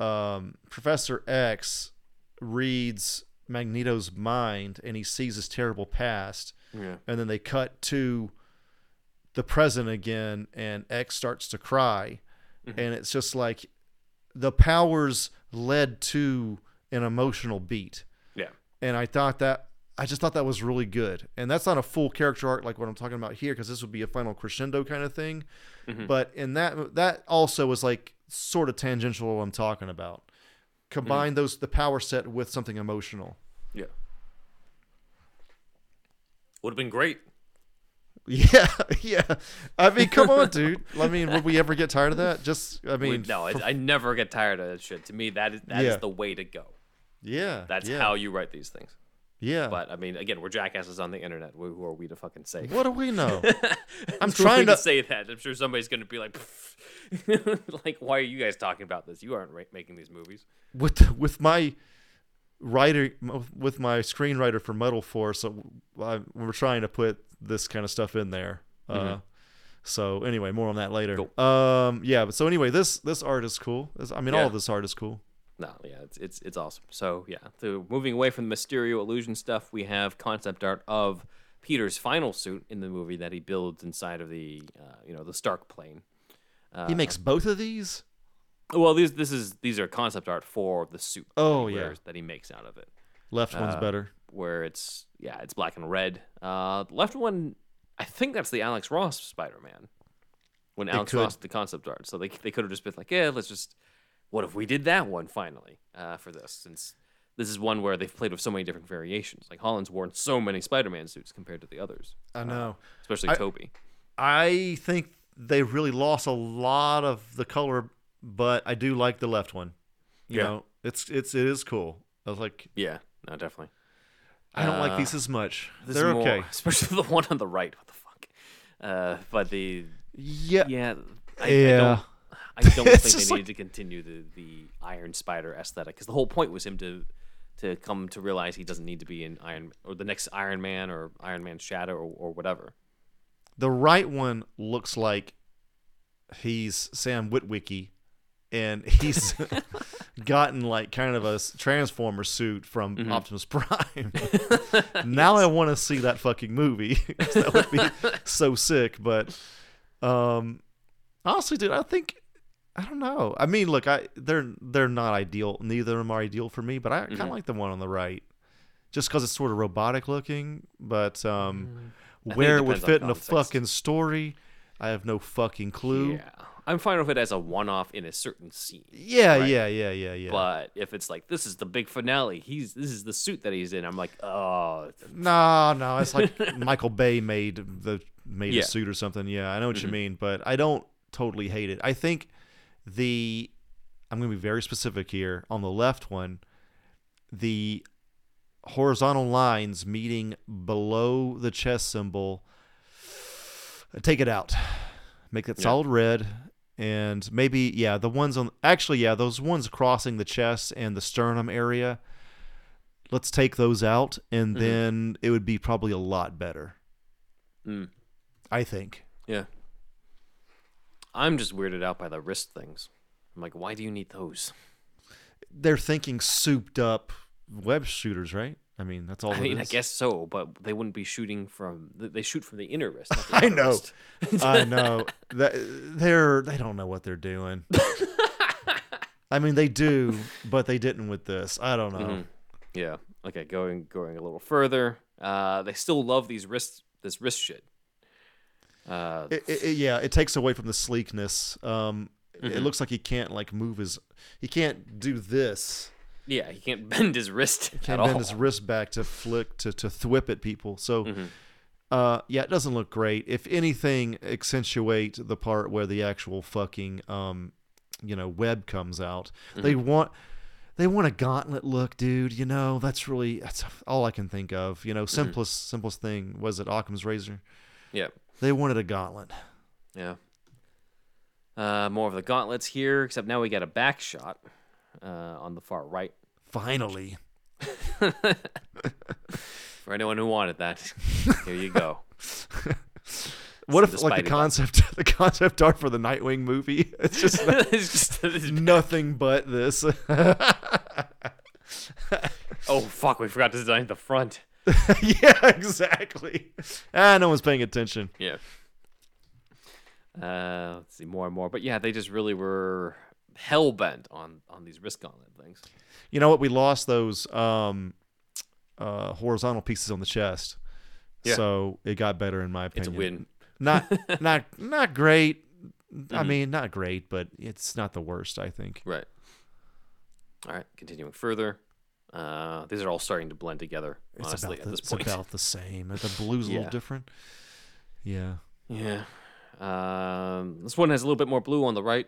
um, Professor X reads Magneto's mind and he sees his terrible past, Yeah. and then they cut to the present again, and X starts to cry, Mm-hmm. and it's just like the powers led to an emotional beat, yeah and I thought that I just thought that was really good, and that's not a full character arc like what I'm talking about here, because this would be a final crescendo kind of thing, Mm-hmm. but in that that also was like sort of tangential to what I'm talking about. Combine Mm-hmm. those the power set with something emotional. yeah would have been great Yeah, yeah. I mean, come on, dude. I mean, would we ever get tired of that? Just, I mean, no I, I never get tired of that shit to me that is that is Yeah. the way to go yeah, that's yeah, how you write these things Yeah, but i mean again we're jackasses on the internet who who are we to fucking say what do we know? I'm Who are we trying to. say that i'm sure somebody's gonna be like like why are you guys talking about this you aren't ra- making these movies with with my writer with my screenwriter for Metal Force, uh, I, we're trying to put this kind of stuff in there. Uh, so anyway, more on that later. Um, yeah, but so anyway, this this art is cool. This- I mean, all Yeah. of this art is cool. No, yeah, it's it's it's awesome. So yeah, so moving away from the Mysterio illusion stuff, we have concept art of Peter's final suit in the movie that he builds inside of the uh, you know the Stark plane. Uh, he makes both of these. Well, these this is these are concept art for the suit. Oh, that yeah. that he makes out of it. Left Uh, one's better. Where it's yeah, it's black and red. Uh, the left one, I think that's the Alex Ross Spider Man. When Alex could. Ross did the concept art, so they they could have just been like, yeah, let's just. What if we did that one finally uh, for this? Since this is one where they've played with so many different variations. Like Holland's worn so many Spider-Man suits compared to the others, I know. especially I- Tobey. I think they really lost a lot of the color, but I do like the left one. You Yeah. know, it's it's it is cool. I was like, Yeah, no, definitely. I don't Uh, like these as much. This They're is more- okay. especially the one on the right. What the fuck? Uh, but the Yeah, yeah, I, Yeah. I don't, I don't think they like- needed to continue the the Iron Spider aesthetic because the whole point was him to to come to realize he doesn't need to be in Iron or the next Iron Man or Iron Man's shadow or, or whatever. the right one looks like he's Sam Witwicky, and he's gotten like kind of a Transformer suit from Mm-hmm. Optimus Prime. now I want to see that fucking movie. that would be so sick. But um, honestly, dude, I think I don't know. I mean, look, I they're they're not ideal. Neither of them are ideal for me. But I Mm-hmm. kind of like the one on the right, just because it's sort of robotic looking. But um, think where it it would fit in a fucking story, I have no fucking clue. Yeah, I'm fine with it as a one-off in a certain scene. Yeah, Right. yeah, yeah, yeah, yeah. But if it's like this is the big finale, he's this is the suit that he's in. I'm like, oh, no, no, it's like Michael Bay made the made Yeah. a suit or something. Yeah, I know what you Mhm. mean, but I don't totally hate it. I think the I'm going to be very specific here on the left one, the horizontal lines meeting below the chest symbol. take it out, make it solid red, and maybe yeah, the ones on actually yeah, those ones crossing the chest and the sternum area. Let's take those out, and then it would be probably a lot better. Mm. I think. Yeah. I'm just weirded out by the wrist things. I'm like, why do you need those? They're thinking souped up web shooters, right? I mean, that's all. I it mean, I guess so, but they wouldn't be shooting from. They shoot from the inner wrist. not the I know. wrist. I know that they're they don't know what they're doing. I mean, they do, but they didn't with this. I don't know. Mhm. Yeah. Okay. Going going a little further. Uh, they still love these wrist this wrist shit. Uh, It, it, it- yeah, it takes away from the sleekness. Um, It Mm-hmm. looks like he can't like move his. He can't do this. Yeah, he can't bend his wrist He Can't bend all. his wrist back to flick to to thwip at people. So. Mm-hmm. Uh, yeah, it doesn't look great. If anything, accentuate the part where the actual fucking um, you know, web comes out. They Mm-hmm. want they want a gauntlet look, dude. You know, that's really that's all I can think of. You know, Mm-hmm. simplest simplest thing was it Occam's razor. Yeah. They wanted a gauntlet. Yeah. Uh, more of the gauntlets here, except now we got a back shot uh, on the far right. Finally, For anyone who wanted that, here you go. what if like the concept the concept art for the Nightwing movie? It's just It's just- it's- nothing but this. oh fuck, we forgot to design the front. yeah, exactly. Ah, no one's paying attention. Yeah. Uh, let's see more and more, but yeah, they just really were hell bent on on these wrist gauntlet things. You know what? We lost those um, uh, horizontal pieces on the chest, Yeah. so it got better in my opinion. It's a win. Not not not great. I Mm-hmm. mean, not great, but it's not the worst. I think. Right. All right, continuing further. Uh, these are all starting to blend together. It's honestly, about at the, this it's point. about the same. The blue's a Yeah. little different. Yeah, Yeah. Um, this one has a little bit more blue on the right.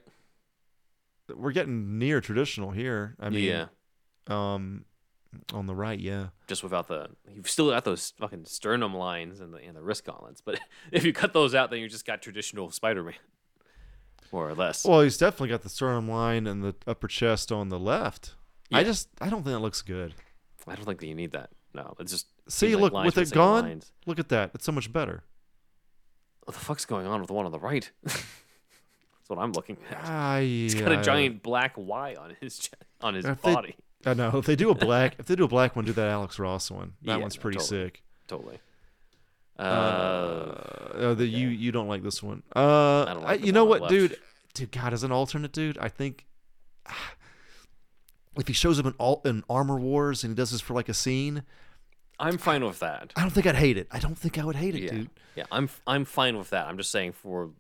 We're getting near traditional here. I mean, yeah. um, on the right, yeah. Just without the, you've still got those fucking sternum lines and the and the wrist gauntlets. But if you cut those out, then you just got traditional Spider-Man, more or less. Well, he's definitely got the sternum line and the upper chest on the left. I just, I don't think that looks good. I don't think that you need that. No, it's just See, like look, with it the sake of gone, lines. look at that. It's so much better. What the fuck's going on with the one on the right? That's what I'm looking at. Ah, He's got a giant black Y on his on his If they- body. I know. If they do a black, if they do a black one, do that Alex Ross one. That Yeah, one's pretty totally. sick. Totally. Uh, Uh, the, you you don't like this one. Uh, I don't like the you know what, left. dude? Dude, God, as an alternate, dude, I think if he shows up in all in Armor Wars and he does this for like a scene, I'm fine with that. I don't think I'd hate it. I don't think I would hate it, yeah, dude. yeah, I'm I'm fine with that. I'm just saying for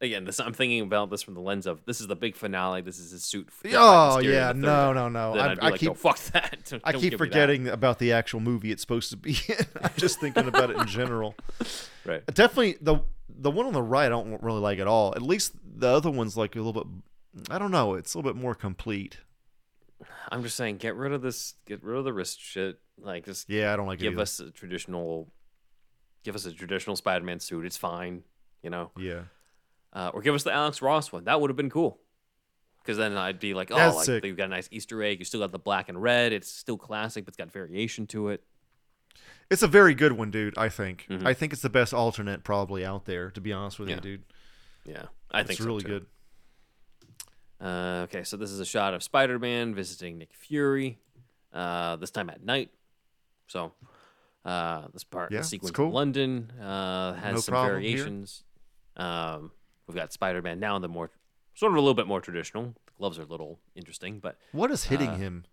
again, this I'm thinking about this from the lens of this is the big finale. This is his suit. for- Oh yeah, no, no, no. I, I'd like, oh, keep no, fuck that. I keep me that. forgetting about the actual movie it's supposed to be in. I'm just thinking about it in general. Right. Definitely the the one on the right I don't really like at all. At least the other one's like a little bit I don't know, it's a little bit more complete. I'm just saying, get rid of this. Get rid of the wrist shit. Like, just Yeah, I don't like give us a traditional. Give us a traditional Spider-Man suit. It's fine. You know. Yeah. Uh, or give us the Alex Ross one. That would have been cool. Because then I'd be like, oh, That's like sick. you've got a nice Easter egg. You still got the black and red. It's still classic, but it's got variation to it. It's a very good one, dude, I think. Mhm. I think it's the best alternate probably out there, to be honest with Yeah. you, dude. Yeah, I It's think It's really too. good. Uh, okay, so this is a shot of Spider-Man visiting Nick Fury. Uh, this time at night. So uh, this part, Yeah, the sequence cool. in London, uh, has No some variations. Um, we've got Spider-Man now in the more sort of a little bit more traditional. The gloves are a little interesting, but What is hitting Uh, him?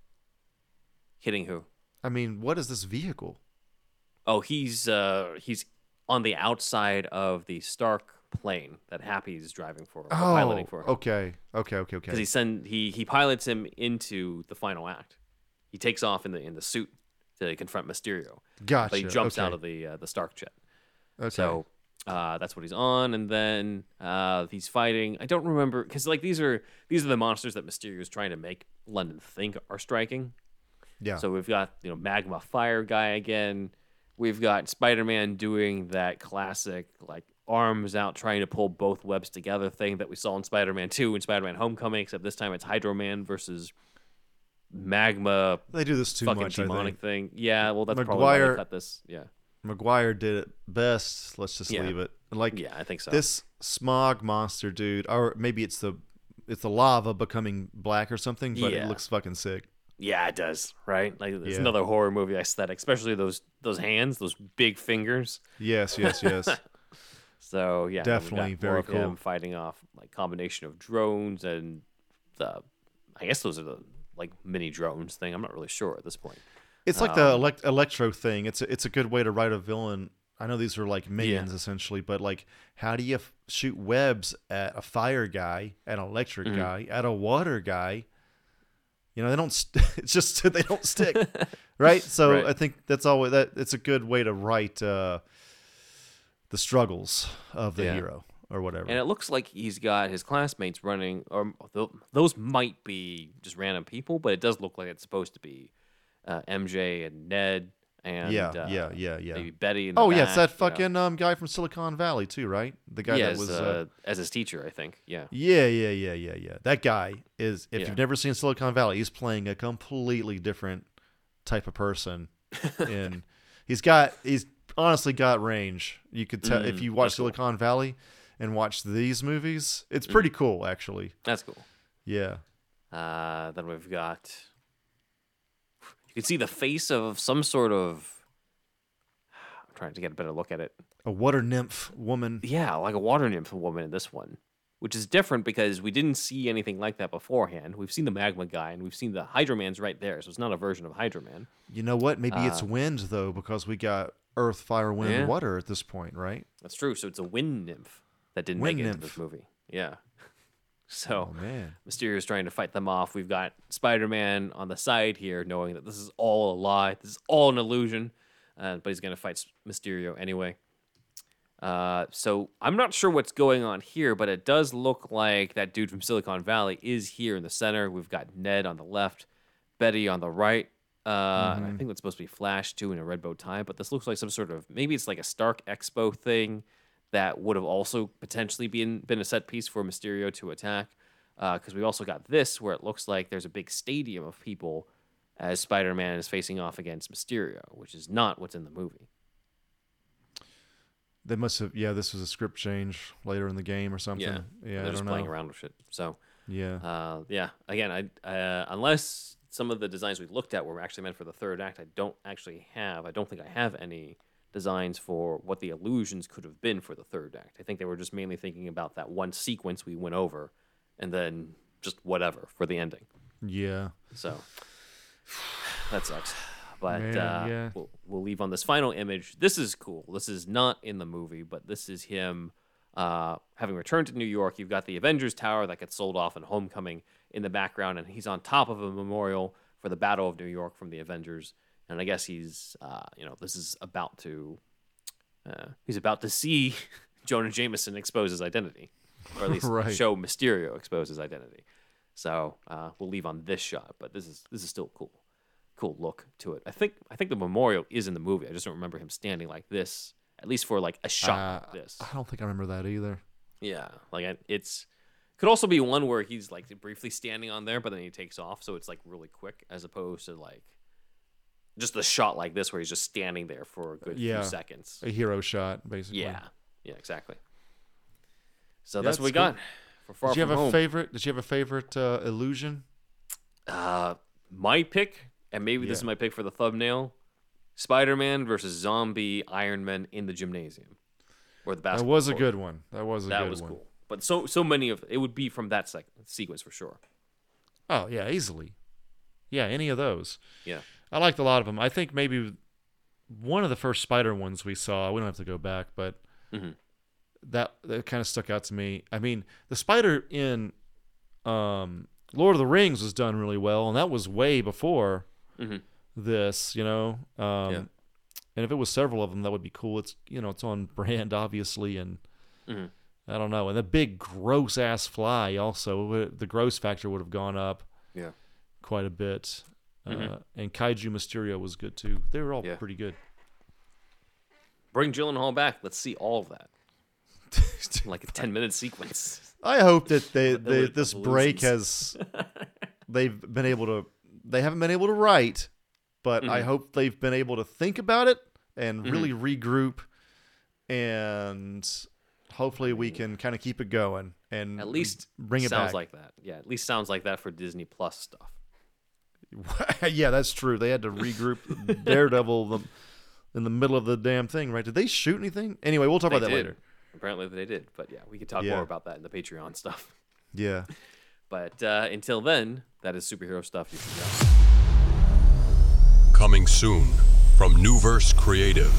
hitting who? I mean, what is this vehicle? Oh, he's uh he's on the outside of the Stark plane that Happy's driving for, or piloting for. Oh, okay. Okay, okay, Because he send he he pilots him into the final act. He takes off in the in the suit to confront Mysterio, Gotcha. but he jumps okay. out of the uh, the Stark jet. Okay. So uh, that's what he's on, and then uh, he's fighting. I don't remember because like these are these are the monsters that Mysterio is trying to make London think are striking. yeah. So we've got you know magma fire guy again. We've got Spider Man doing that classic like arms out trying to pull both webs together thing that we saw in Spider-Man 2 and Spider-Man Homecoming, except this time it's Hydro Man versus magma They do this too fucking much. I demonic think. thing. Yeah, well that's probably why they cut this. Yeah. Maguire did it best. Let's just Yeah. leave it. Like Yeah, I think so. this smog monster dude, or maybe it's the it's the lava becoming black or something, but Yeah. it looks fucking sick. Yeah, it does, right? Like it's Yeah. another horror movie aesthetic, especially those those hands, those big fingers. Yes, yes, yes. So yeah, Definitely very cool. fighting off like combination of drones and the, I guess those are the like mini drones thing. I'm not really sure at this point. It's like Um, the elect- electro thing. It's a, it's a good way to write a villain. I know these are like minions essentially, but like, how do you f- shoot webs at a fire guy, at an electric Mm-hmm. guy, at a water guy? You know, they don't. St- it's just they don't stick, right? So Right. I think that's always that. It's a good way to write uh, the struggles of the Yeah. hero or whatever. And it looks like he's got his classmates running, or th- those might be just random people, but it does look like it's supposed to be uh, MJ and Ned and Yeah, uh, yeah, yeah, yeah. maybe Betty. Oh yes, back, that know. fucking um, guy from Silicon Valley too, right? The guy yeah, that as, was. uh, uh, as his teacher, I think. Yeah, Yeah, yeah, yeah, yeah, yeah. That guy is. If Yeah. you've never seen Silicon Valley, he's playing a completely different type of person. and he's got. He's honestly got range. You could tell if Mm, you watch that's cool. Silicon Valley and watch these movies. It's pretty Mm. cool, actually. that's cool. Yeah. Uh, then we've got. You can see the face of some sort of. I'm trying to get a better look at it. A water nymph woman. Yeah, like a water nymph woman in this one, which is different because we didn't see anything like that beforehand. We've seen the magma guy and we've seen the Hydro Man's right there, so it's not a version of Hydro Man. You know what? Maybe it's Uh, wind though, because we got earth, fire, wind, Yeah. water at this point, right? That's true. So it's a wind nymph that didn't Wind make it into this movie. Yeah. So Oh man. Mysterio's trying to fight them off. We've got Spider Man on the side here, knowing that this is all a lie. This is all an illusion. Uh, but he's going to fight Mysterio anyway. Uh, so I'm not sure what's going on here, but it does look like that dude from Silicon Valley is here in the center. We've got Ned on the left, Betty on the right. Uh, and I think that's supposed to be Flash too in a red bow tie, but this looks like some sort of maybe it's like a Stark Expo thing that would have also potentially been been a set piece for Mysterio to attack. Because we also got this where it looks like there's a big stadium of people as Spider-Man is facing off against Mysterio, which is not what's in the movie. They must have. Yeah, this was a script change later in the game or something. Yeah, Yeah, I they're just don't playing know. around with it. So Yeah. uh, yeah, again, I uh, unless some of the designs we looked at were actually meant for the third act, I don't actually have. I don't think I have any designs for what the illusions could have been for the third act. I think they were just mainly thinking about that one sequence we went over, and then just whatever for the ending. yeah. So that sucks. But Man, uh, yeah. we'll, we'll leave on this final image. This is cool. This is not in the movie, but this is him uh, having returned to New York. You've got the Avengers Tower that gets sold off in Homecoming in the background, and he's on top of a memorial for the Battle of New York from the Avengers. And I guess he's, uh, you know, this is about to, uh, he's about to see Jonah Jameson expose his identity, or at least Right. show Mysterio expose his identity. So uh, we'll leave on this shot, but this is this is still cool, cool look to it. I think I think the memorial is in the movie. I just don't remember him standing like this, at least for like a shot Uh, like this. I don't think I remember that either. Yeah, like it's could also be one where he's like briefly standing on there, but then he takes off, so it's like really quick, as opposed to like just a shot like this where he's just standing there for a good Yeah. few seconds. A hero shot, basically. Yeah, yeah, exactly. So Yeah, that's what we that's got for Far Did you have a Home. favorite? Did you have a favorite uh, illusion? Uh, my pick, and maybe this is my pick for the thumbnail: Spider-Man versus Zombie Iron Man in the gymnasium, or the basketball. That was a good one. That was a That good was one. cool. But so so many of it would be from that sec- sequence for sure. Oh yeah, easily. Yeah, any of those. Yeah. I liked a lot of them. I think maybe one of the first Spider ones we saw. We don't have to go back, but Mhm. that that kind of stuck out to me. I mean, the Spider in um, Lord of the Rings was done really well, and that was way before Mhm. this. You know. Um, Yeah. And if it was several of them, that would be cool. It's you know it's on brand obviously, and Mhm. I don't know. And the big gross ass fly also the gross factor would have gone up Yeah. quite a bit. Uh, Mhm. and Kaiju Mysterio was good too. They were all Yeah. pretty good. Bring Gyllenhaal back. Let's see all of that. like a ten minute sequence. I hope that they, they this break has they've been able to they haven't been able to write, but I Mhm. hope they've been able to think about it and Mhm. really regroup and hopefully we can kind of keep it going and At least bring it sounds back. like that. Yeah, at least sounds like that for Disney Plus stuff. yeah, that's true. They had to regroup Daredevil the, in the middle of the damn thing, right? Did they shoot anything? Anyway, we'll talk They about that did. later. Apparently they did, but yeah, we could talk Yeah. more about that in the Patreon stuff. Yeah. But uh, until then, that is superhero stuff you should know. Coming soon from Newverse Creative.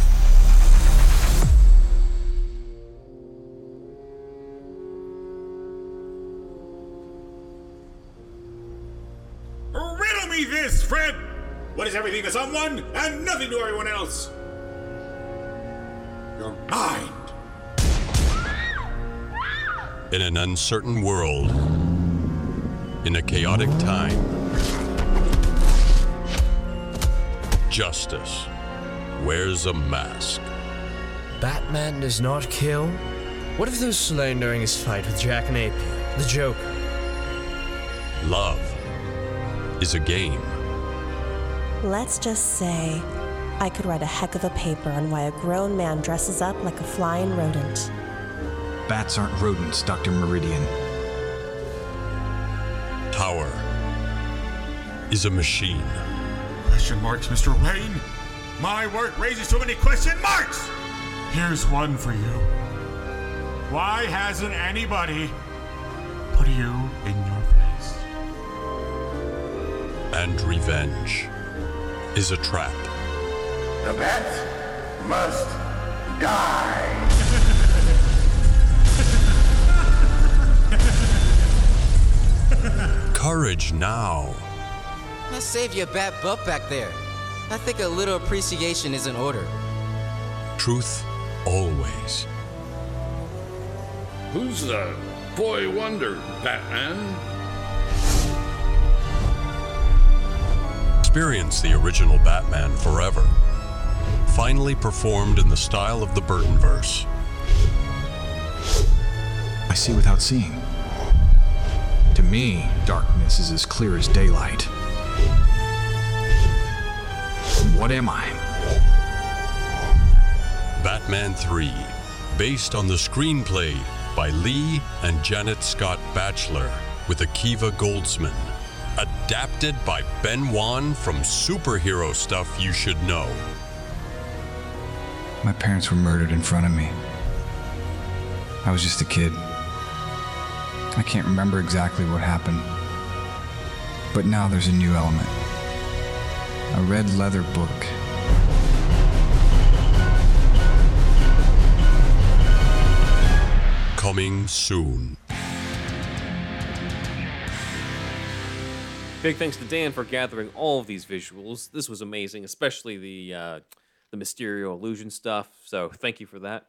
Riddle this, Fred! What is everything to someone and nothing to everyone else? Your mind. In an uncertain world, in a chaotic time, justice wears a mask. Batman does not kill? What if he was slain during his fight with Jack Napier, the Joker? Love is a game. Let's just say I could write a heck of a paper on why a grown man dresses up like a flying rodent. Bats aren't rodents, Dr. Meridian. Tower is a machine. Question marks, Mr. Wayne? My work raises so many question marks! Here's one for you. Why hasn't anybody put you in your place? And revenge is a trap. The bat must die. Courage now. I saved you a bad butt back there. I think a little appreciation is in order. Truth always. Who's the boy wonder, Batman? Experience the original Batman forever. Finally performed in the style of the Burtonverse. I see without seeing. To me, darkness is as clear as daylight. What am I? Batman 3, based on the screenplay by Lee and Janet Scott Batchelor with Akiva Goldsman. Adapted by Ben Wan from Superhero Stuff You Should Know. My parents were murdered in front of me. I was just a kid. I can't remember exactly what happened. But now there's a new element a red leather book. Coming soon. Big thanks to Dan for gathering all of these visuals. This was amazing, especially the uh, the Mysterio illusion stuff. So thank you for that.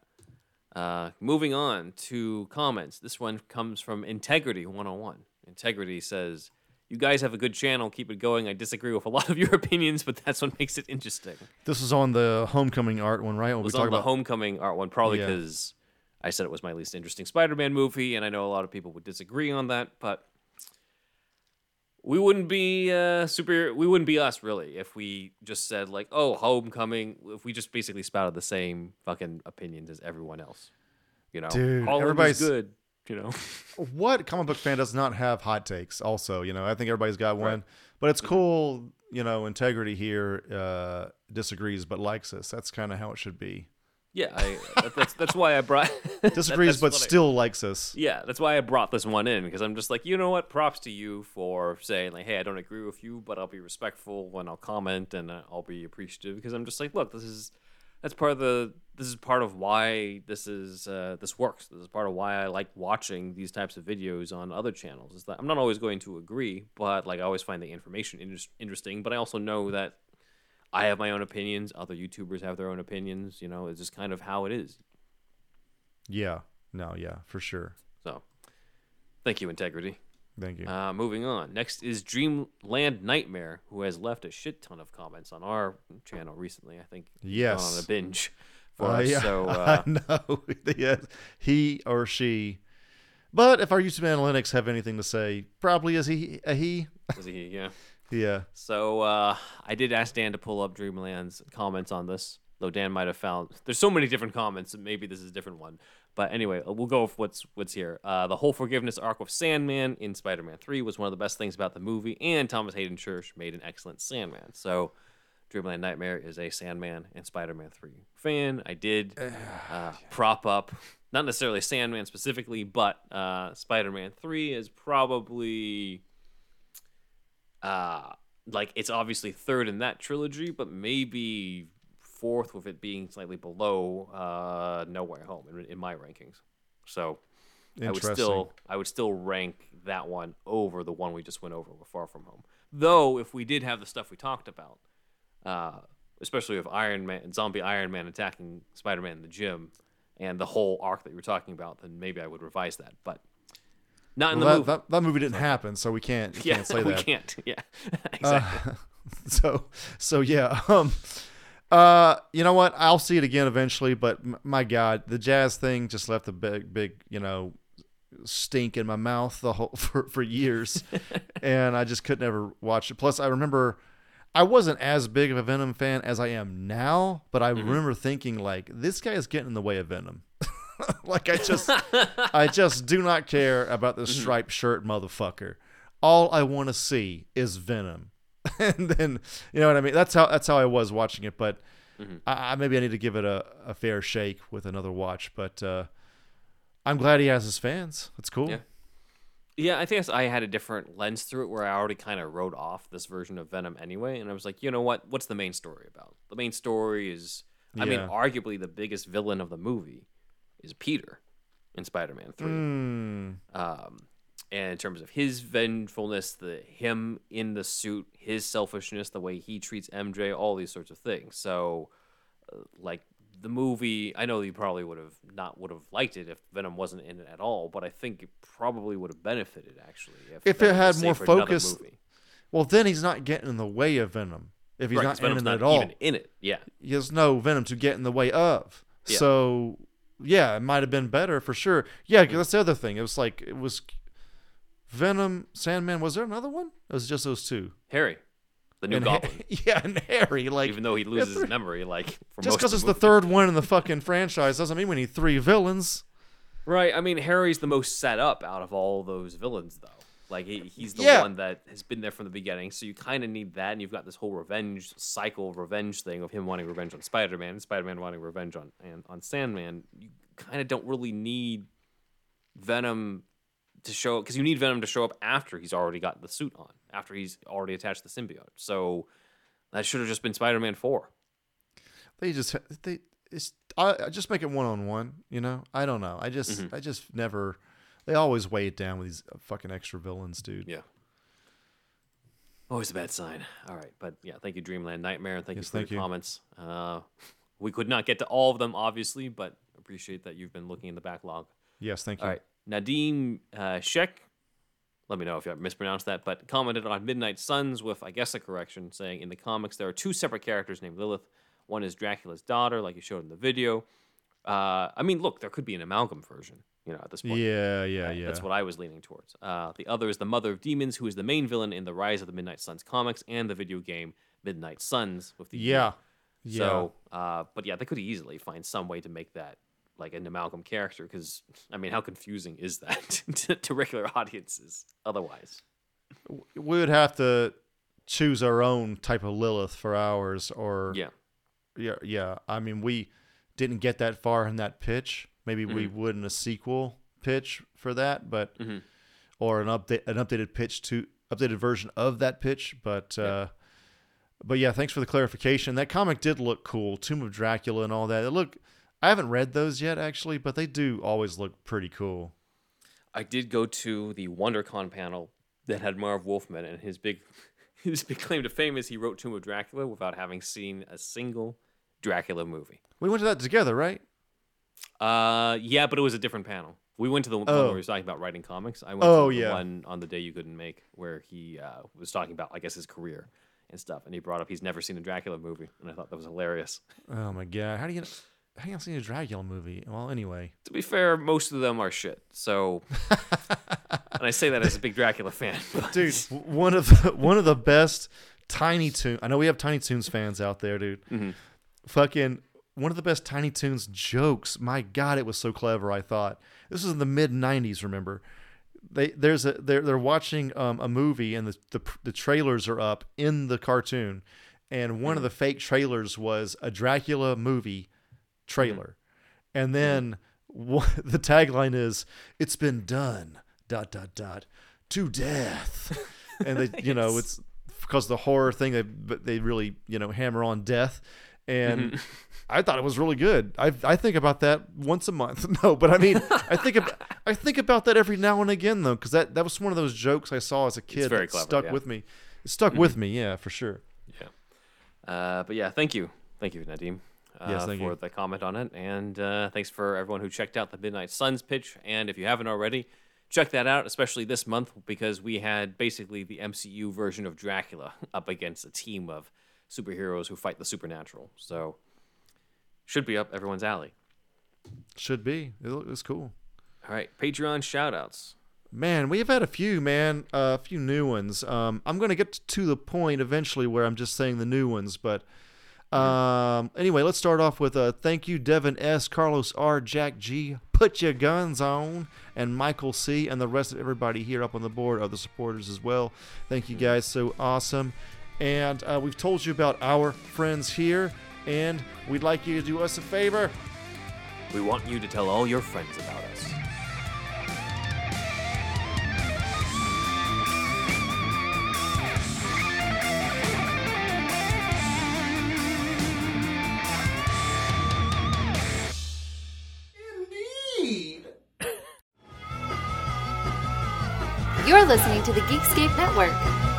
Uh, moving on to comments. This one comes from Integrity 101. Integrity says, "You guys have a good channel. Keep it going. I disagree with a lot of your opinions, but that's what makes it interesting." This was on the homecoming art one, right? When It was on the about Homecoming art one, probably Yeah. because I said it was my least interesting Spider-Man movie, and I know a lot of people would disagree on that, but we wouldn't be uh, super. We wouldn't be us really if we just said like, "Oh, Homecoming." If we just basically spouted the same fucking opinions as everyone else, you know, Dude, Holland is everybody's- good. You know, what comic book fan does not have hot takes? Also, you know, I think everybody's got one, but it's cool. You know, integrity here uh, disagrees but likes us. That's kind of how it should be. Yeah, I, that's that's why I brought Disagrees that's but what I- still likes us. Yeah, that's why I brought this one in because I'm just like, you know what? Props to you for saying like, hey, I don't agree with you, but I'll be respectful when I'll comment and uh, I'll be appreciative because I'm just like, look, this is that's part of the this is part of why this is uh, this works. This is part of why I like watching these types of videos on other channels. Is that I'm not always going to agree, but like I always find the information inter- interesting. But I also know that I have my own opinions. Other YouTubers have their own opinions. You know, it's just kind of how it is. Yeah. No. Yeah. For sure. So, thank you, Integrity. Thank you. Uh, moving on. Next is Dreamland Nightmare, who has left a shit ton of comments on our channel recently. I think Yes. on a binge for Uh, us. yeah, So uh, I know. yeah, he or she. But if our YouTube analytics have anything to say, probably is he a he. was he? Yeah. Yeah. So uh, I did ask Dan to pull up Dreamland's comments on this, though Dan might have found there's so many different comments, and maybe this is a different one. But anyway, uh, we'll go with what's what's here. Uh, the whole forgiveness arc with Sandman in Spider-Man 3 was one of the best things about the movie, and Thomas Haden Church made an excellent Sandman. So Dreamland Nightmare is a Sandman and Spider-Man 3 fan. I did uh, prop up, not necessarily Sandman specifically, but uh, Spider-Man 3 is probably uh like it's obviously third in that trilogy, but maybe fourth with it being slightly below uh No Way Home in, in my rankings. So I would still I would still rank that one over the one we just went over with Far From Home. Though if we did have the stuff we talked about, uh, especially with Iron Man, zombie Iron Man attacking Spider Man in the gym, and the whole arc that you were talking about, then maybe I would revise that. But not in Well, the that, movie. That, that movie didn't happen, so we can't. We yeah, can't say we that. can't. Yeah, Uh, exactly. so so yeah. Um. Uh. You know what? I'll see it again eventually. But m- my God, the jazz thing just left a big, big, you know, stink in my mouth the whole for for years, and I just could never watch it. Plus, I remember. I wasn't as big of a Venom fan as I am now, but I Mm-hmm. remember thinking like this guy is getting in the way of Venom. like I just I just do not care about Mm-hmm. this striped shirt motherfucker. All I want to see is Venom. and then you know what I mean? That's how that's how I was watching it, but Mm-hmm. I, I maybe I need to give it a, a fair shake with another watch, but uh I'm glad he has his fans. That's cool. Yeah. Yeah, I think I had a different lens through it where I already kind of wrote off this version of Venom anyway, and I was like, you know what? What's the main story about? The main story is, I mean, arguably the biggest villain of the movie is Peter in Spider-Man Three. Mm. Um, and in terms of his vengefulness, the him in the suit, his selfishness, the way he treats MJ, all these sorts of things. So, uh, like the movie, I know you probably would have not would have liked it if Venom wasn't in it at all, but I think it probably would have benefited actually if, If it had more saved for another focus, well then he's not getting in the way of Venom. If he's Right, not in it not at all. even in it. Yeah. He has no Venom to get in the way of. Yeah. So yeah, it might have been better for sure. Yeah, 'cause that's the other thing. It was like it was Venom, Sandman. Was there another one? It was just those two. Harry, the new And Ha- Goblin. yeah, and Harry. Like even though he loses his memory, like for just because it's the the third one in the fucking franchise doesn't mean we need three villains. Right. I mean, Harry's the most set up out of all those villains, though. Like he, he's the Yeah. one that has been there from the beginning, so you kind of need that, and you've got this whole revenge cycle, revenge thing of him wanting revenge on Spider-Man, and Spider-Man wanting revenge on and on Sandman. You kind of don't really need Venom to show because you need Venom to show up after he's already got the suit on, after he's already attached the symbiote. So that should have just been Spider-Man Four. They just they it's I, I just make it one on one. You know, I don't know. I just Mhm. I just never. They always weigh it down with these fucking extra villains, dude. Yeah. Always a bad sign. All right, but yeah, thank you, Dreamland Nightmare, and thank Yes, you for thank your you. comments. Uh, we could not get to all of them, obviously, but appreciate that you've been looking in the backlog. Yes, thank you. All right, Nadim uh, Sheck, let me know if I mispronounced that, but commented on Midnight Suns with, I guess, a correction, saying in the comics there are two separate characters named Lilith. One is Dracula's daughter, like you showed in the video. Uh, I mean, look, there could be an amalgam version, you know, at this point. Yeah, yeah, Right, yeah. That's what I was leaning towards. Uh, the other is the Mother of Demons, who is the main villain in the Rise of the Midnight Suns comics and the video game Midnight Suns with the Yeah. yeah. So, uh, but yeah, they could easily find some way to make that like an amalgam character because I mean, how confusing is that to, to regular audiences otherwise? we would have to choose our own type of Lilith for ours, or Yeah. yeah, yeah. I mean, we didn't get that far in that pitch. Maybe we Mm-hmm. would in a sequel pitch for that, but Mhm. or an update, an updated pitch to updated version of that pitch. But uh, but yeah, thanks for the clarification. That comic did look cool, Tomb of Dracula and all that. It look. I haven't read those yet, actually, but they do always look pretty cool. I did go to the WonderCon panel that had Marv Wolfman, and his big his big claim to fame is he wrote Tomb of Dracula without having seen a single Dracula movie. We went to that together, right? Uh, yeah, but it was a different panel. We went to the one Oh. where he was talking about writing comics. I went Oh, to the yeah. one on the day you couldn't make, where he uh, was talking about, I guess, his career and stuff. And he brought up he's never seen a Dracula movie, and I thought that was hilarious. Oh my god, how do you? I haven't seen a Dracula movie. Well, anyway, To be fair, most of them are shit. So, and I say that as a big Dracula fan. but- dude, w- one of the, one of the best Tiny Toon. I know we have Tiny Toons fans out there, dude. Fucking one of the best Tiny Toons jokes. My God, it was so clever. I thought this was in the mid '90s. Remember, they there's a they're they're watching um, a movie and the, the the trailers are up in the cartoon, and one of the mm. fake trailers was a Dracula movie trailer, mm-hmm. and then mm-hmm. wha- the tagline is "It's been done." Dot dot dot to death, and they you know it's because the horror thing they but they really you know hammer on death, and I thought it was really good. I I think about that once a month. No, but I mean I think ab- I think about that every now and again though, because that that was one of those jokes I saw as a kid very that clever, stuck yeah. with me. It stuck with me, yeah, for sure. Yeah, uh, but yeah, thank you, thank you, Nadim, uh, Yes, thank for you. the comment on it, and uh, thanks for everyone who checked out the Midnight Suns pitch. And if you haven't already, check that out, especially this month because we had basically the MCU version of Dracula up against a team of superheroes who fight the supernatural. So should be up everyone's alley. Should be. It, was cool. All right, Patreon shoutouts. Man, we have had a few, man, uh, a few new ones. Um, I'm going to get to the point eventually where I'm just saying the new ones, but um, anyway, let's start off with a thank you, Devin S, Carlos R, Jack G, Put Your Guns On, and Michael C, and the rest of everybody here up on the board, other supporters as well. Thank you guys, so awesome. And uh, we've told you about our friends here, and we'd like you to do us a favor. We want you to tell all your friends about us. Indeed. You're listening to the Geekscape Network.